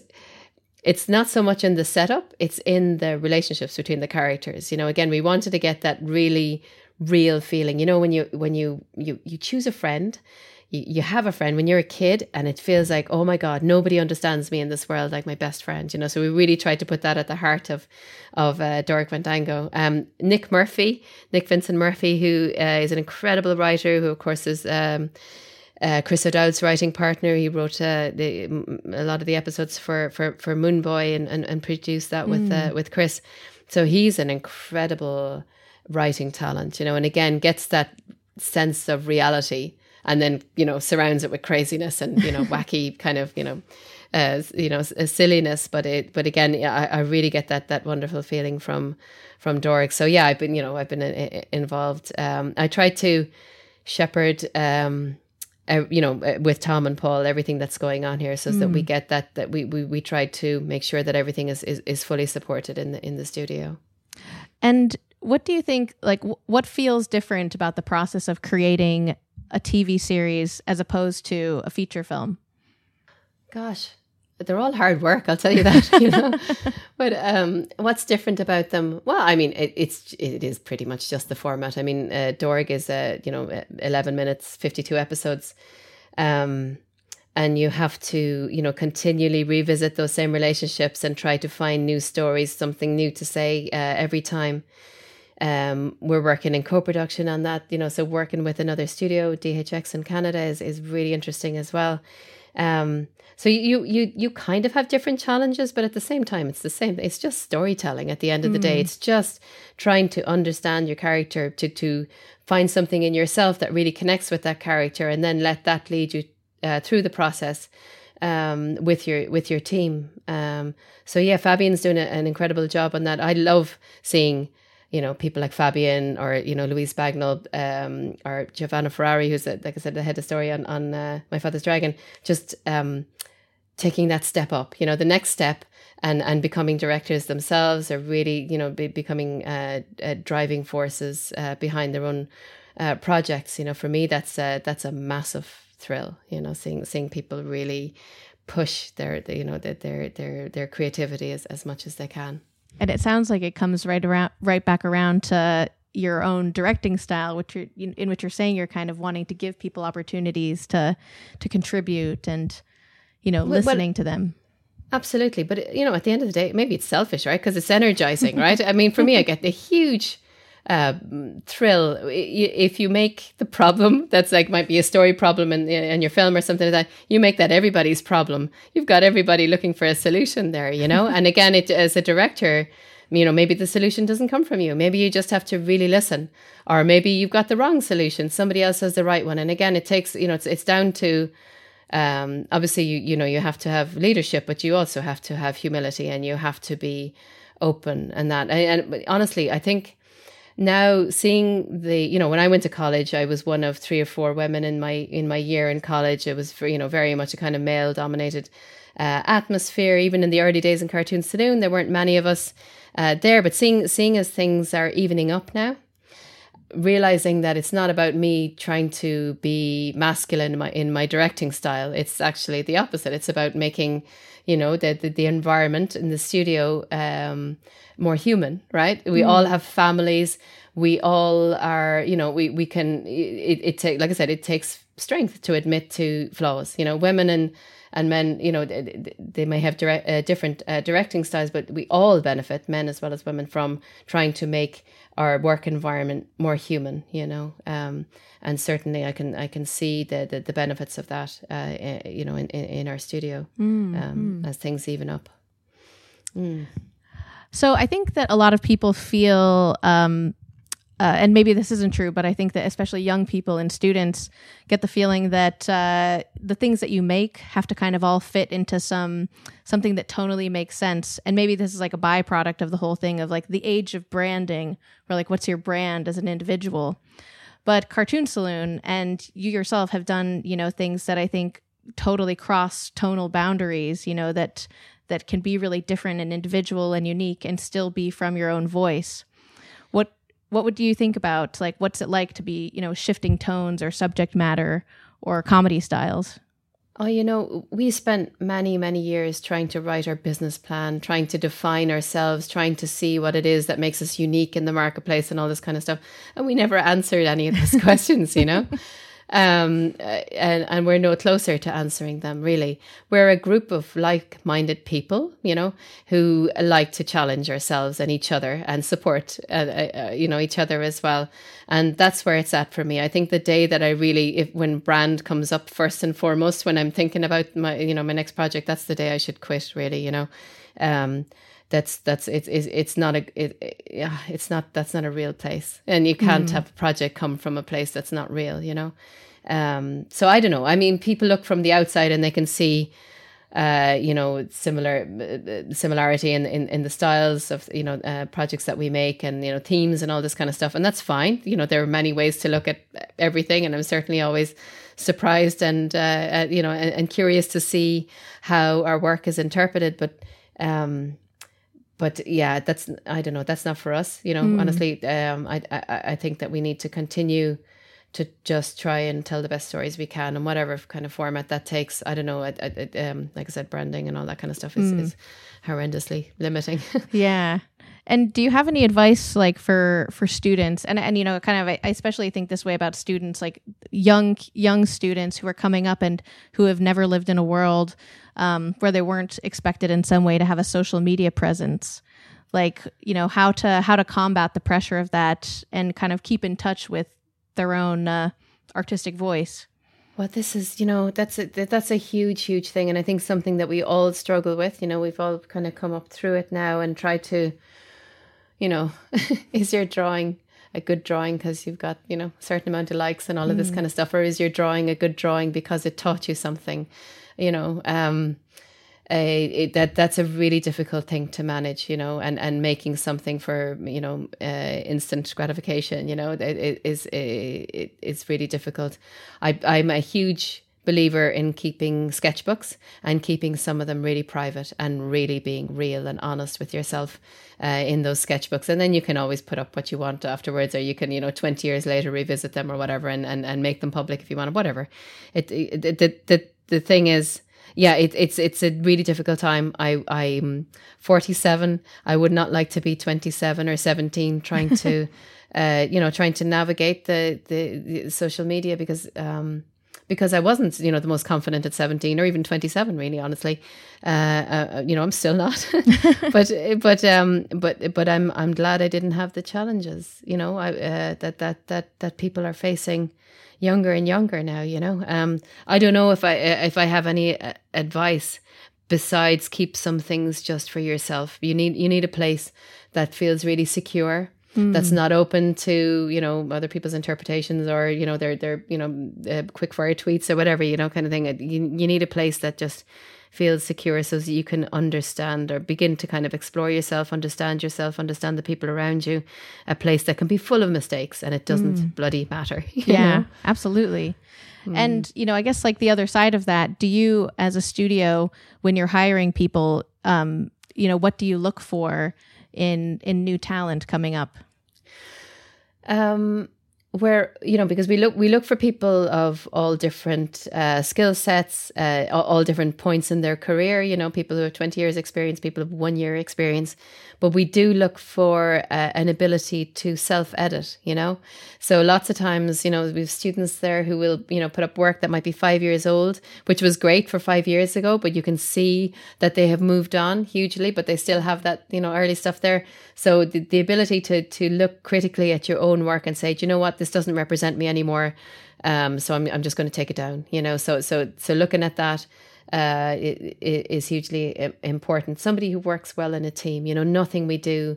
it's not so much in the setup, it's in the relationships between the characters. You know, again, we wanted to get that really real feeling. You know, when you when you you you choose a friend you, you have a friend when you're a kid and it feels like oh my god nobody understands me in this world like my best friend you know so we really tried to put that at the heart of of uh, Dorg Van um, Nick Murphy Nick Vincent Murphy who uh, is an incredible writer who of course is um, uh, Chris O'Dowd's writing partner. He wrote uh, the, a lot of the episodes for for for Moone Boy and, and, and produced that with uh, mm. with Chris. So he's an incredible writing talent, you know, and again gets that sense of reality and then you know surrounds it with craziness and you know *laughs* wacky kind of you know uh, you know silliness but it but again I, I really get that that wonderful feeling from from Dorg so yeah I've been you know I've been in, uh, in, involved um, I tried to shepherd um, uh, you know uh, with Tomm and Paul everything that's going on here so mm. that we hmm. get that that we, we we try to make sure that everything is, is is fully supported in the in the studio and what do you think like what feels different about the process of creating a TV series as opposed to a feature film? Gosh, they're all hard work. I'll tell you that. *laughs* You know, but um, what's different about them? Well, I mean, it, it's it is pretty much just the format. I mean, uh, Dorg is uh, you know eleven minutes, fifty two episodes, um, and you have to you know continually revisit those same relationships and try to find new stories, something new to say uh, every time. Um, we're working in co-production on that, you know, so working with another studio, DHX in Canada, is is really interesting as well. Um, so you you you kind of have different challenges, but at the same time, it's the same. It's just storytelling. At the end of the day, mm. it's just trying to understand your character, to to find something in yourself that really connects with that character, and then let that lead you uh, through the process um, with your with your team. Um, so yeah, Fabian's doing a, an incredible job on that. I love seeing you know people like Fabian or you know Louise Bagnall um, or Giovanna Ferrari, who's a, like I said the head of story on on uh, My Father's Dragon, just um, taking that step up. You know, the next step and and becoming directors themselves or really you know be, becoming uh, uh, driving forces uh, behind their own uh, projects. You know, for me that's that's a massive thrill. You know, seeing seeing people really push their, their you know their their their their creativity as, as much as they can. And it sounds like it comes right around right back around to your own directing style, which you're, in which you're saying you're kind of wanting to give people opportunities to to contribute and you know listening well, to them. Absolutely, but you know, at the end of the day, maybe it's selfish, right? Because it's energizing, right? *laughs* I mean, for me, I get the huge uh, thrill. If you make the problem *laughs* that's like might be a story problem in, in your film or something like that you make that everybody's problem. You've got everybody looking for a solution there you know? *laughs* And again it as a director you know maybe the solution doesn't come from you. Maybe you just have to really listen. Or maybe you've got the wrong solution. Somebody else has the right one. And again it takes you know it's, it's down to um, obviously you you know you have to have leadership but you also have to have humility and you have to be open and that. And, and honestly i think now seeing the you know when i went to college i was one of three or four women in my in my year in college. It was you know very much a kind of male dominated uh, atmosphere. Even in the early days in cartoon saloon there weren't many of us uh, there. But seeing seeing as things are evening up now realizing that it's not about me trying to be masculine in my, in my directing style it's actually the opposite. It's about making you know the the, the environment in the studio um, more human right? We mm. all have families. We all are you know we we can it, it take like i said it takes strength to admit to flaws. You know women and and men you know they, they may have direct, uh, different uh, directing styles but we all benefit men as well as women from trying to make our work environment more human you know um, and certainly i can i can see the the, the benefits of that uh, eh, you know in, in, in our studio mm, um, mm. as things even up mm. so i think that a lot of people feel um, uh, and maybe this isn't true, but I think that especially young people and students get the feeling that uh, the things that you make have to kind of all fit into some something that tonally makes sense. And maybe this is like a byproduct of the whole thing of like the age of branding, or like what's your brand as an individual. But Cartoon Saloon and you yourself have done, you know, things that I think totally cross tonal boundaries. You know that that can be really different and individual and unique, and still be from your own voice. What would you think about like what's it like to be you know shifting tones or subject matter or comedy styles? Oh you know we spent many many years trying to write our business plan trying to define ourselves trying to see what it is that makes us unique in the marketplace and all this kind of stuff. And we never *laughs* answered any of those *laughs* questions you know um, uh, and, and we're no closer to answering them really. We're a group of like-minded people you know who like to challenge ourselves and each other and support uh, uh, uh, you know each other as well. And that's where it's at for me. I think the day that i really if when brand comes up first and foremost when i'm thinking about my you know my next project that's the day i should quit really you know. Um, that's that's it's it's, it's not a it, it, yeah it's not that's not a real place and you can't mm. have a project come from a place that's not real you know um so i don't know i mean people look from the outside and they can see uh, you know, similar uh, similarity in, in in the styles of you know uh, projects that we make and you know themes and all this kind of stuff, and that's fine. You know, there are many ways to look at everything, and I'm certainly always surprised and uh, uh you know and, and, curious to see how our work is interpreted. But um, but yeah, that's I don't know. That's not for us. You know, mm. honestly, um, I, I I think that we need to continue to just try and tell the best stories we can and whatever kind of format that takes. I don't know. I, I, um, like I said, branding and all that kind of stuff is, mm. is horrendously limiting. *laughs* yeah. And do you have any advice like for for students? And and you know kind of I especially think this way about students like young young students who are coming up and who have never lived in a world um, where they weren't expected in some way to have a social media presence. Like you know how to how to combat the pressure of that and kind of keep in touch with their own uh, artistic voice. Well this is you know that's a that's a huge huge thing. And i think something that we all struggle with you know we've all kind of come up through it now and try to you know *laughs* is your drawing a good drawing because you've got you know a certain amount of likes and all of this kind of stuff, or is your drawing a good drawing because it taught you something? You know, um, it, that that's a really difficult thing to manage, you know, and, and making something for you know uh, instant gratification, you know, it, it is it, it's really difficult. I I'm a huge believer in keeping sketchbooks and keeping some of them really private and really being real and honest with yourself uh, in those sketchbooks. And then you can always put up what you want afterwards, or you can, you know, 20 years later revisit them or whatever and, and, and make them public if you want, whatever. It, it, the, the, the thing is, yeah, it, it's it's a really difficult time. I I'm 47. I would not like to be 27 or 17 trying to, *laughs* uh, you know, trying to navigate the the, the social media because um, because I wasn't, you know, the most confident at 17 or even 27, really, honestly. Uh, uh, you know, I'm still not, *laughs* but, but, um, but, but I'm, I'm glad I didn't have the challenges, you know, I, uh, that, that, that, that people are facing younger and younger now, you know. Um, I don't know if I, if I have any uh, advice besides keep some things just for yourself. You need, you need a place that feels really secure mm. that's not open to you know other people's interpretations or you know their their you know uh, quick fire tweets or whatever you know kind of thing. You you need a place that just feels secure so that you can understand or begin to kind of explore yourself, understand yourself, understand the people around you. A place that can be full of mistakes and it doesn't mm. bloody matter. *laughs* Yeah, know? absolutely. Mm. And, you know, I guess like the other side of that, do you as a studio, when you're hiring people, um, you know, what do you look for in in new talent coming up? Um, where you know because we look we look for people of all different uh, skill sets uh, all, all, different points in their career you know people who have 20 years experience people of one year experience. But we do look for uh, an ability to self edit you know? So lots of times you know we have students there who will you know put up work that might be five years old which was great for five years ago but you can see that they have moved on hugely but they still have that you know early stuff there. So the, the ability to to look critically at your own work and say do you know what? This doesn't represent me anymore um, so I'm, I'm just going to take it down you know so so so looking at that uh, is hugely important. Somebody who works well in a team. You know, nothing we do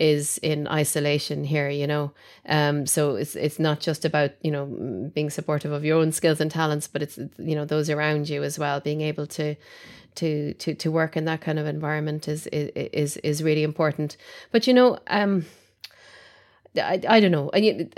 is in isolation here. You know, um, so it's it's not just about you know being supportive of your own skills and talents, but it's you know those around you as well. Being able to to to to work in that kind of environment is is is really important. But you know, um, I, I don't know. I,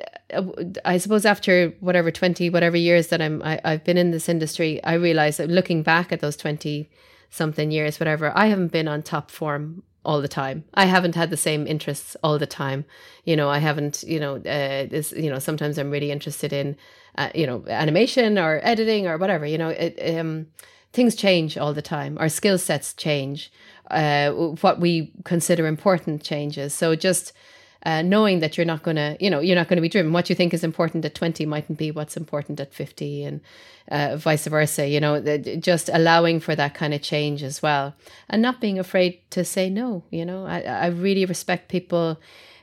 I suppose after whatever 20, whatever years that I'm, I, I've been in this industry, I realize that looking back at those 20 something years, whatever, I haven't been on top form all the time. I haven't had the same interests all the time. You know, I haven't, you know, uh, this, you know, sometimes I'm really interested in, uh, you know, animation or editing or whatever, you know, it, um, things change all the time. Our skill sets change. Uh, what we consider important changes. So just, uh, knowing that you're not going to, you know, you're not going to be driven. What you think is important at 20 mightn't be what's important at 50 and uh, vice versa, you know, just allowing for that kind of change as well and not being afraid to say no. You know, I, I really respect people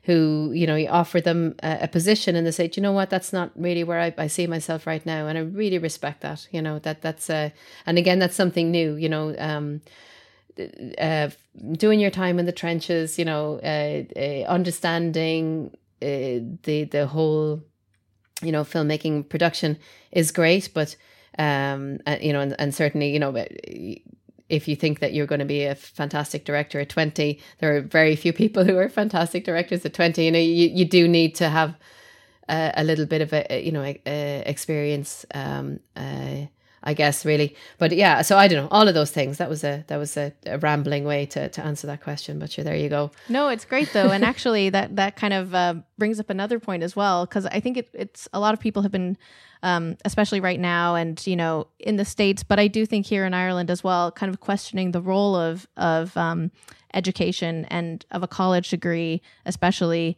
who, you know, you offer them a, a position and they say, you know what, that's not really where I, I, see myself right now. And I really respect that, you know, that that's, uh, and again, that's something new, you know, um, uh, doing your time in the trenches, you know, uh, uh, understanding uh, the the whole, you know, filmmaking production is great, but um, uh, you know, and, and certainly, you know, if you think that you're going to be a fantastic director at 20 there are very few people who are fantastic directors at 20 you know you, you do need to have a, a little bit of a you know a, a experience um, uh, I guess really. But yeah, so I don't know all of those things. That was a that was a, a rambling way to, to answer that question. But sure, there you go. No, it's great though, and actually *laughs* that that kind of uh, brings up another point as well because I think it, it's a lot of people have been, um, especially right now, and you know in the states, but I do think here in Ireland as well, kind of questioning the role of of um, education and of a college degree, especially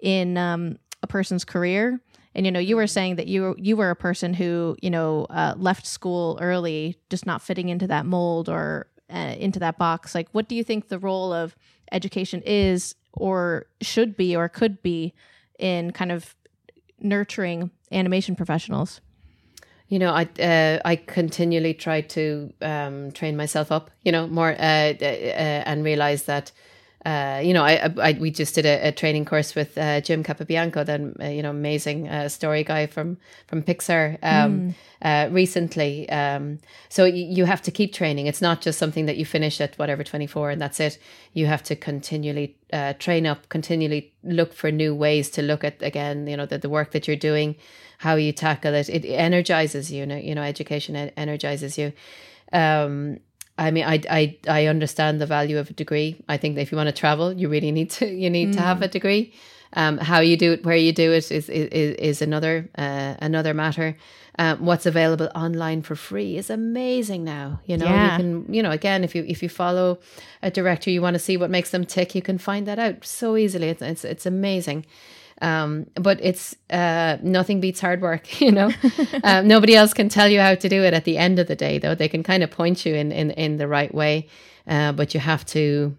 in um, a person's career and you know you were saying that you you were a person who you know uh, left school early just not fitting into that mold or uh, into that box. Like what do you think the role of education is or should be or could be in kind of nurturing animation professionals? You know i uh, i continually try to um, train myself up you know more uh, uh, and realize that uh, you know, I, I, we just did a, a training course with uh, Jim Capobianco, then uh, you know, amazing uh, story guy from from Pixar um, mm. recently. Um, so y- you have to keep training. It's not just something that you finish at whatever twenty four and that's it. You have to continually uh, train up, continually look for new ways to look at again, you know, the, the work that you're doing, how you tackle it. It energizes you. You know, you know, education energizes you. Um, I mean, I, I, I understand the value of a degree. I think that if you want to travel, you really need to, you need mm. to have mm. a degree. Um, how you do it, where you do it is, is, is another, uh, another matter. Um, what's available online for free is amazing now. You know, yeah. you can, you know, again, if you, if you follow a director, you want to see what makes them tick, you can find that out so easily. It's, it's, it's amazing. Um, but it's uh, nothing beats hard work, *laughs* you know. um, nobody else can tell you how to do it at the end of the day, though. They can kind of point you in in, in the right way, uh, but you have to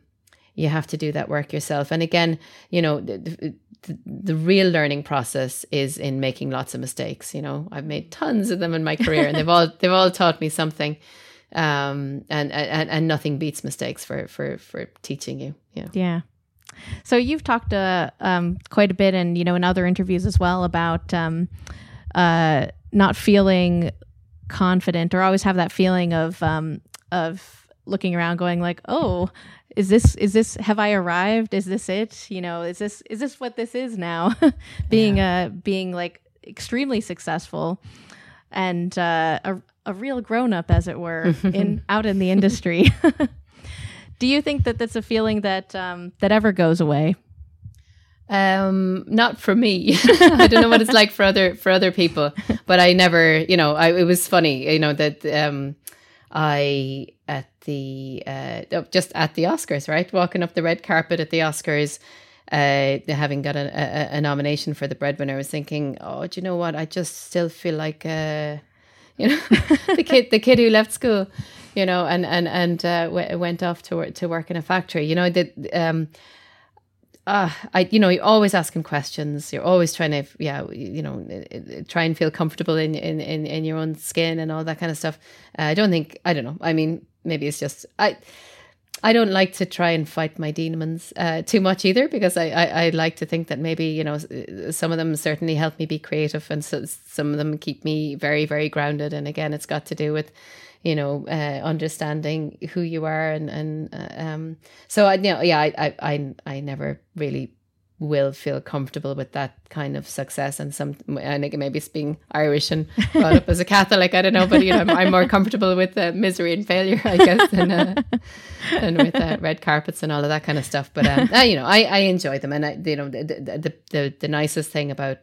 you have to do that work yourself. And again, you know, the, the, the, real learning process is in making lots of mistakes. You know, I've made tons of them in my career, and they've all *laughs* they've all taught me something. Um, and and and nothing beats mistakes for for for teaching you. Yeah. Yeah. So you've talked uh, um, quite a bit, and you know, in other interviews as well, about um, uh, not feeling confident or always have that feeling of um, of looking around, going like, "Oh, is this is this have I arrived? Is this it? You know, is this is this what this is now? *laughs* being yeah. uh being like extremely successful and uh, a a real grown up, as it were, *laughs* in out in the industry." *laughs* Do you think that that's a feeling that um, that ever goes away? Um, not for me. *laughs* I don't know what it's like for other for other people, but I never, you know, I, it was funny, you know, that um, I at the uh, oh, just at the Oscars, right, walking up the red carpet at the Oscars. Uh, having got a, a, a, nomination for the breadwinner, I was thinking, oh, do you know what? I just still feel like, uh, you know, *laughs* the kid, the kid who left school you know, and and and uh, w- went off to work to work in a factory. You know that. Um, uh, I, you know, you're always asking questions. You're always trying to, yeah, you know, try and feel comfortable in in in, in your own skin and all that kind of stuff. Uh, I don't think, I don't know. I mean, maybe it's just I. I don't like to try and fight my demons uh, too much either because I, I, I, like to think that maybe, you know, some of them certainly help me be creative and so, some of them keep me very, very grounded. And again, it's got to do with you know, uh, understanding who you are, and and uh, um, so I, you know, yeah, I, I, I, never really will feel comfortable with that kind of success. And some I think maybe it's being Irish and brought up as a Catholic I don't know but you know I'm, I'm more comfortable with uh, misery and failure I guess than, uh, than with uh, red carpets and all of that kind of stuff. But um, uh, you know I, I enjoy them. And I, you know the the, the, the nicest thing about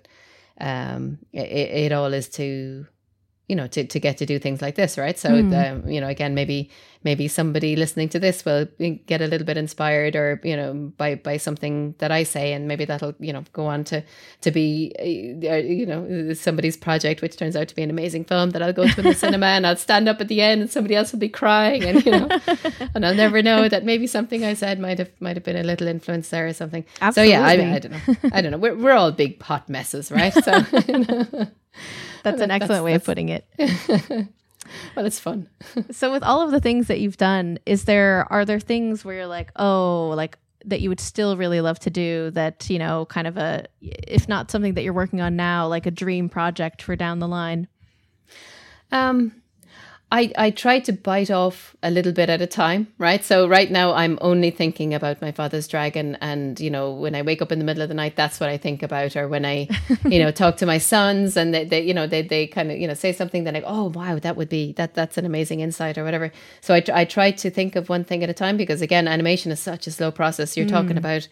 um, it, it all is to you know to, to get to do things like this right so mm. um, you know again maybe maybe somebody listening to this will get a little bit inspired or you know by by something that i say and maybe that'll you know go on to to be uh, you know somebody's project which turns out to be an amazing film that i'll go to in the *laughs* cinema and i'll stand up at the end and somebody else will be crying and you know *laughs* and i'll never know that maybe something i said might have might have been a little influence there or something Absolutely. so yeah I, I don't know i don't know we're, we're all big pot messes right so *laughs* you know. That's an excellent that's, way that's, of putting it. *laughs* well, it's fun. *laughs* so with all of the things that you've done, is there are there things where you're like, oh, like that you would still really love to do that, you know, kind of a if not something that you're working on now, like a dream project for down the line? Um I, I try to bite off a little bit at a time, right? So right now I'm only thinking about my father's dragon and, you know, when I wake up in the middle of the night, that's what I think about. Or when I, *laughs* you know, talk to my sons and they, they you know, they, they kind of, you know, say something that like, oh, wow, that would be, that that's an amazing insight or whatever. So I, I try to think of one thing at a time because again, animation is such a slow process. You're mm. talking about,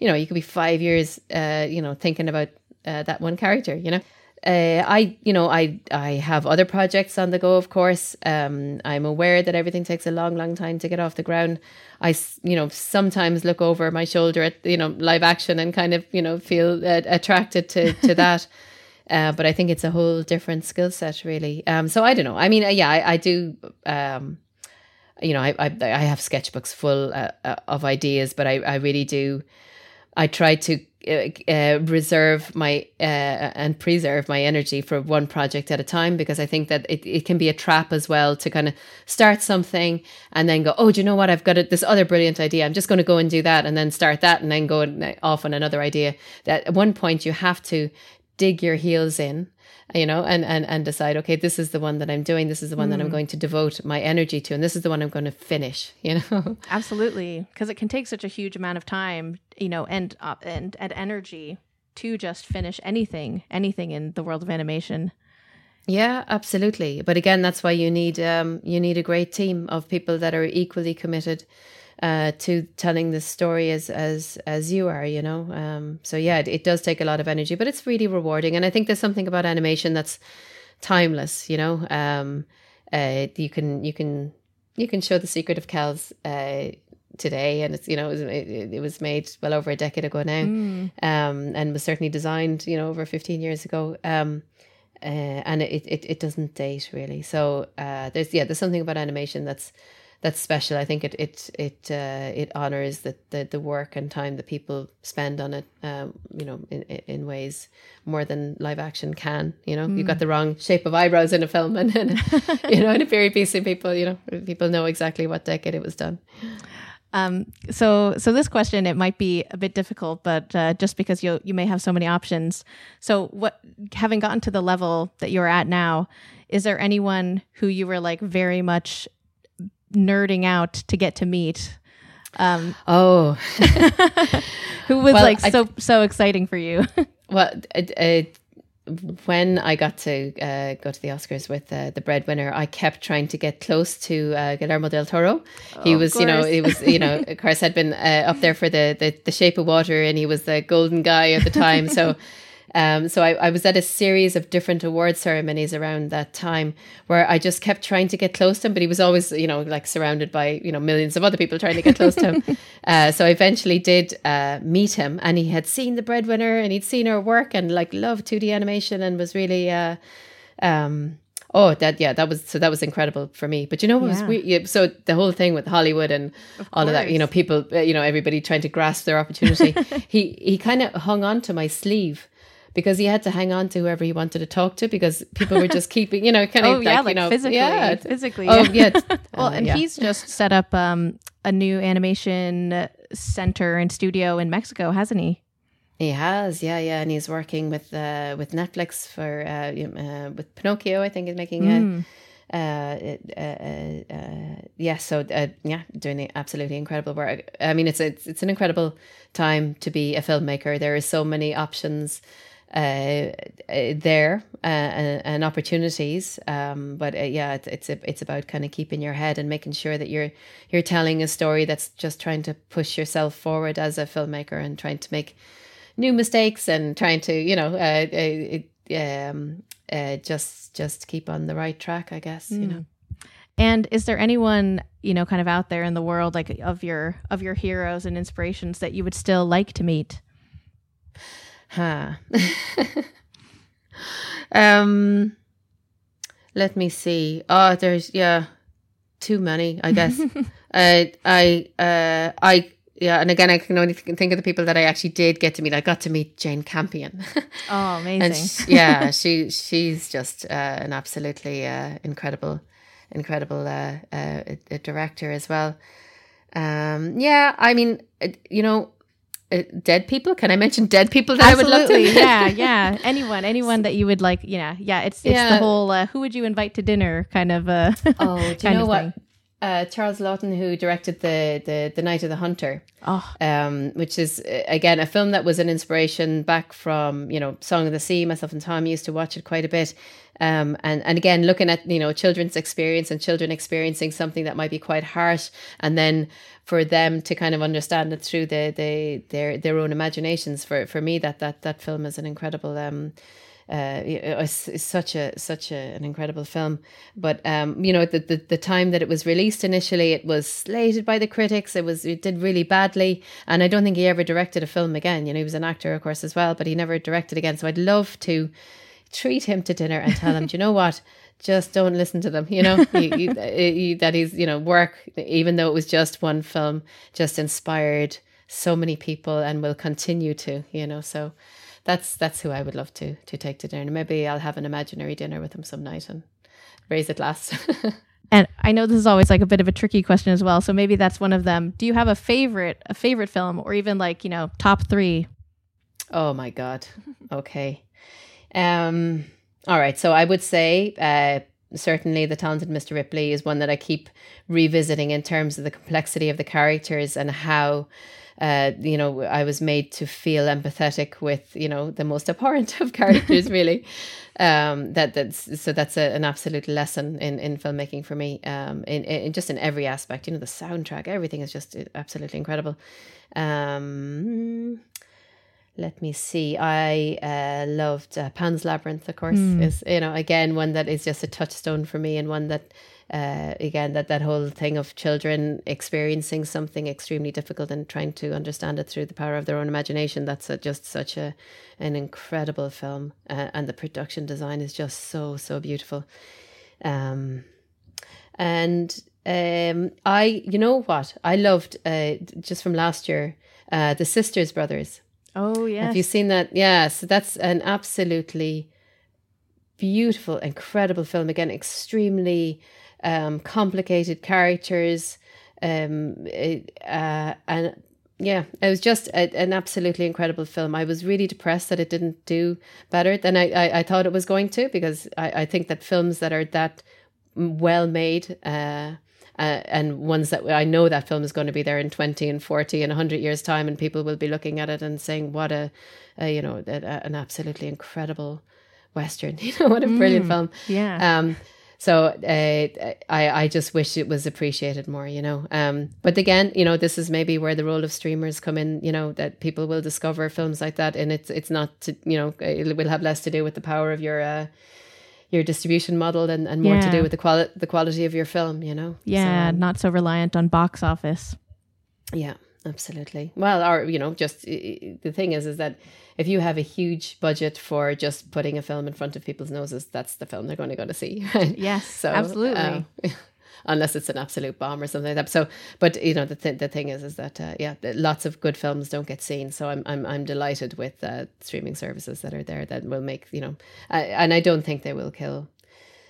you know, you could be five years, uh, you know, thinking about uh, that one character, you know? Uh, I, you know, I I have other projects on the go. Of course, um, I'm aware that everything takes a long, long time to get off the ground. I, you know, sometimes look over my shoulder at you know live action and kind of you know feel uh, attracted to to *laughs* that. Uh, but I think it's a whole different skill set, really. Um, so I don't know. I mean, uh, yeah, I, I do. Um, you know, I, I, I have sketchbooks full uh, uh, of ideas, but I, I really do. I try to uh, uh, reserve my uh, and preserve my energy for one project at a time because I think that it, it can be a trap as well to kind of start something and then go, oh, do you know what? I've got a, this other brilliant idea. I'm just going to go and do that and then start that and then go off on another idea. That at one point you have to dig your heels in you know, and, and, and decide, okay, this is the one that I'm doing. This is the one mm. that I'm mm. going to devote my energy to. And this is the one I'm going to finish, *laughs* you know? Absolutely. Because it can take such a huge amount of time, you know, and, uh, and, and energy to just finish anything, anything in the world of animation. Yeah, absolutely. But again, that's why you need, um, you need a great team of people that are equally committed uh, to telling the story as as as you are you know? Um, so yeah it, it, does take a lot of energy but it's really rewarding. And i think there's something about animation that's timeless you know? Um, uh, you can you can you can show the secret of Kells uh, today and it's you know it was, it, it, was made well over a decade ago now. Mm. um, and was certainly designed you know over 15 years ago. Um, uh, and it, it, it doesn't date really. So uh, there's yeah there's something about animation that's that's special. I think it it it uh, it honors the, the the work and time that people spend on it. Um, you know, in in ways more than live action can. You know, mm. you've got mm. the wrong shape of eyebrows in a film, and, and *laughs* you know, in a period piece, people you know people know exactly what decade it was done. Um, so, so this question it might be a bit difficult, but uh, just because you you may have so many options. So, what having gotten to the level that you're at now, is there anyone who you were like very much nerding out to get to meet. Um, oh, *laughs* who was well, like so I, so exciting for you? *laughs* well, uh, when I got to uh, go to the Oscars with uh, the breadwinner, I kept trying to get close to uh, Guillermo del Toro. Oh, he was, you know, he was, you know, of course, had been uh, up there for the, the the Shape of Water, and he was the golden guy at the time. So. *laughs* Um, so I, I, was at a series of different award ceremonies around that time where I just kept trying to get close to him, but he was always, you know, like surrounded by, you know, millions of other people trying to get close to him. *laughs* Uh, so I eventually did uh, meet him and he had seen the breadwinner and he'd seen her work and like loved 2D animation and was really, uh, um, Oh, that yeah, that was so that was incredible for me. But you know what yeah. was weird? Yeah, so the whole thing with Hollywood and of all of that, you know, people, uh, you know, everybody trying to grasp their opportunity. *laughs* he he kind of hung on to my sleeve because he had to hang on to whoever he wanted to talk to because people were just *laughs* keeping, you know, kind of oh, yeah, like, you know, physically, yeah, physically. Oh yeah. *laughs* well, and yeah. he's just set up um, a new animation center and studio in Mexico, hasn't he? He has, yeah, yeah, and he's working with uh, with Netflix for uh, uh, with Pinocchio. I think is making mm. Uh, uh, uh, uh, yeah, so uh, yeah, doing absolutely incredible work. I mean, it's it's it's an incredible time to be a filmmaker. There are so many options uh, uh, there uh, and, and, opportunities. Um, but uh, yeah, it's it's, a, it's about kind of keeping your head and making sure that you're you're telling a story that's just trying to push yourself forward as a filmmaker and trying to make new mistakes and trying to you know uh, uh, um, just just keep on the right track. I guess mm. you know. And is there anyone you know kind of out there in the world like of your of your heroes and inspirations that you would still like to meet? Huh. *laughs* um, let me see. Oh, there's yeah, too many. I guess. *laughs* uh, I uh, I yeah, and again, I can only think of the people that I actually did get to meet. I got to meet Jane Campion. *laughs* oh, amazing! she, yeah, she she's just uh, an absolutely uh, incredible, incredible uh, uh, a director as well. Um, yeah, I mean, you know, uh, dead people? Can i mention dead people that Absolutely. i would love to? *laughs* Yeah yeah. Anyone anyone that you would like yeah yeah it's it's yeah. the whole uh, who would you invite to dinner kind of uh *laughs* oh do you know what uh, Charles Laughton, who directed the, the the Night of the Hunter, oh. um, which is uh, again a film that was an inspiration back from you know Song of the Sea. Myself and Tomm used to watch it quite a bit, um, and and again looking at you know children's experience and children experiencing something that might be quite harsh, and then for them to kind of understand it through the, the their their own imaginations. For for me, that that that film is an incredible. Um, uh, it's, it's, such a such a, an incredible film. But um, you know, the, the, the time that it was released initially, it was slated by the critics. It was it did really badly, and I don't think he ever directed a film again. You know, he was an actor, of course, as well, but he never directed again. So I'd love to treat him to dinner and tell him, do you know what? Just don't listen to them. You know, you, you, you, that he's you know work, even though it was just one film, just inspired so many people and will continue to, you know. So that's that's who I would love to to take to dinner. Maybe I'll have an imaginary dinner with him some night and raise it last. *laughs* and I know this is always like a bit of a tricky question as well. So maybe that's one of them. Do you have a favorite a favorite film or even like, you know, top 3? Oh my god. Okay. Um all right, so I would say uh certainly the talented Mr. Ripley is one that I keep revisiting in terms of the complexity of the characters and how uh, you know, I was made to feel empathetic with, you know, the most abhorrent *laughs* of characters, really. um, that that's so that's a, an absolute lesson in in filmmaking for me. Um, in, in just in every aspect, you know, the soundtrack, everything is just absolutely incredible. Um, let me see. I uh, loved uh, Pan's Labyrinth, of course, mm. is you know again one that is just a touchstone for me, and one that uh, again that that whole thing of children experiencing something extremely difficult and trying to understand it through the power of their own imagination. That's a, just such a an incredible film, uh, and the production design is just so so beautiful. Um, and um, I, you know what, I loved uh, just from last year, uh, the Sisters Brothers. Oh, yeah. Have you seen that? Yeah. So that's an absolutely beautiful, incredible film. Again, extremely um, complicated characters. Um, it, uh, and yeah, it was just a, an absolutely incredible film. I was really depressed that it didn't do better than I, I, I thought it was going to because I, I think that films that are that well made uh, uh, and ones that I know that film is going to be there in 20 and 40 and 100 years time and people will be looking at it and saying what a, a you know a, an absolutely incredible western *laughs* you know what a brilliant mm, film yeah um so uh, I I just wish it was appreciated more, you know. Um, but again, you know, this is maybe where the role of streamers come in. You know, that people will discover films like that, and it's it's not to you know it will have less to do with the power of your uh, your distribution model and, and more yeah. to do with the quality the quality of your film you know yeah so, not so reliant on box office yeah absolutely well or you know just the thing is is that if you have a huge budget for just putting a film in front of people's noses that's the film they're going to go to see *laughs* right? yes so absolutely uh, *laughs* unless it's an absolute bomb or something like that. So, but you know, the th- the thing is, is that uh, yeah, lots of good films don't get seen. So I'm I'm I'm delighted with uh, streaming services that are there that will make you know, uh, and I don't think they will kill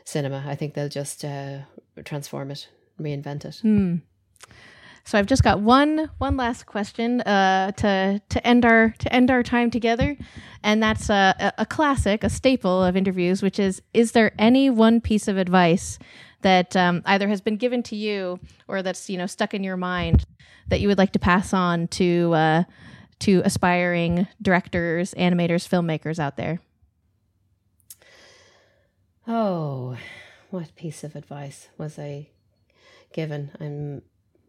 cinema. I think they'll just uh, transform it, reinvent it. Hmm. So I've just got one one last question uh, to to end our to end our time together, and that's a, a classic, a staple of interviews, which is: Is there any one piece of advice that um, either has been given to you or that's you know stuck in your mind that you would like to pass on to uh, to aspiring directors, animators, filmmakers out there? Oh, what piece of advice was I given? I'm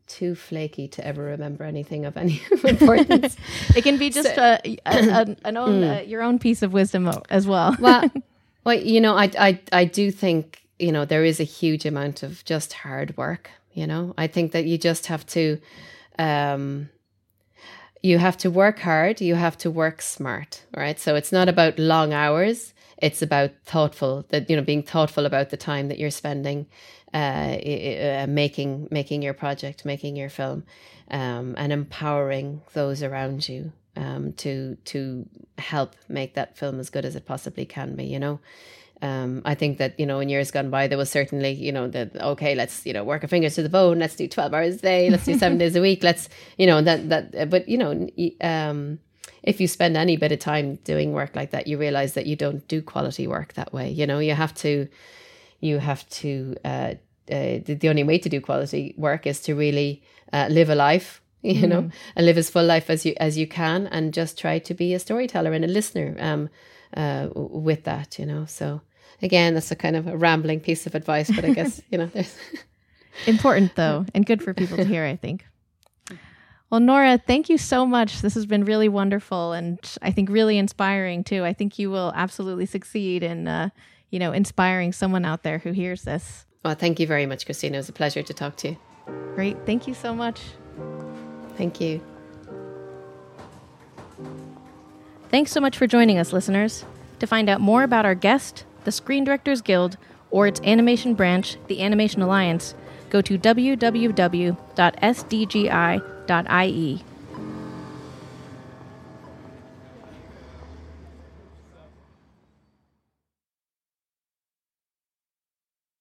too flaky to ever remember anything of any *laughs* importance. it can be just so, a, a, an own *clears throat* mm. uh, your own piece of wisdom as well. well, *laughs* well, you know, I I I do think you know, there is a huge amount of just hard work. You know, I think that you just have to, um, you have to work hard. You have to work smart, right? So it's not about long hours. It's about thoughtful that you know being thoughtful about the time that you're spending uh, uh, making making your project, making your film, um, and empowering those around you um, to to help make that film as good as it possibly can be. You know, um, I think that you know in years gone by there was certainly you know that okay let's you know work our fingers to the bone let's do twelve hours a day let's do seven *laughs* days a week let's you know that that but you know um, if you spend any bit of time doing work like that you realize that you don't do quality work that way you know you have to you have to uh, uh, the, the only way to do quality work is to really uh, live a life *laughs* you mm. know and live as full life as you as you can and just try to be a storyteller and a listener um uh with that you know so again, that's a kind of a rambling piece of advice, but I guess, *laughs* you know, there's important though, *laughs* and good for people to hear, I think. Well, Nora, thank you so much. This has been really wonderful and I think really inspiring too. I think you will absolutely succeed in, uh, you know, inspiring someone out there who hears this. Well, thank you very much, Kristina. It was a pleasure to talk to you. Great. Thank you so much. Thank you. Thanks so much for joining us, listeners. To find out more about our guest, the Screen Directors Guild, or its animation branch, the Animation Alliance, go to www.sdgi.ie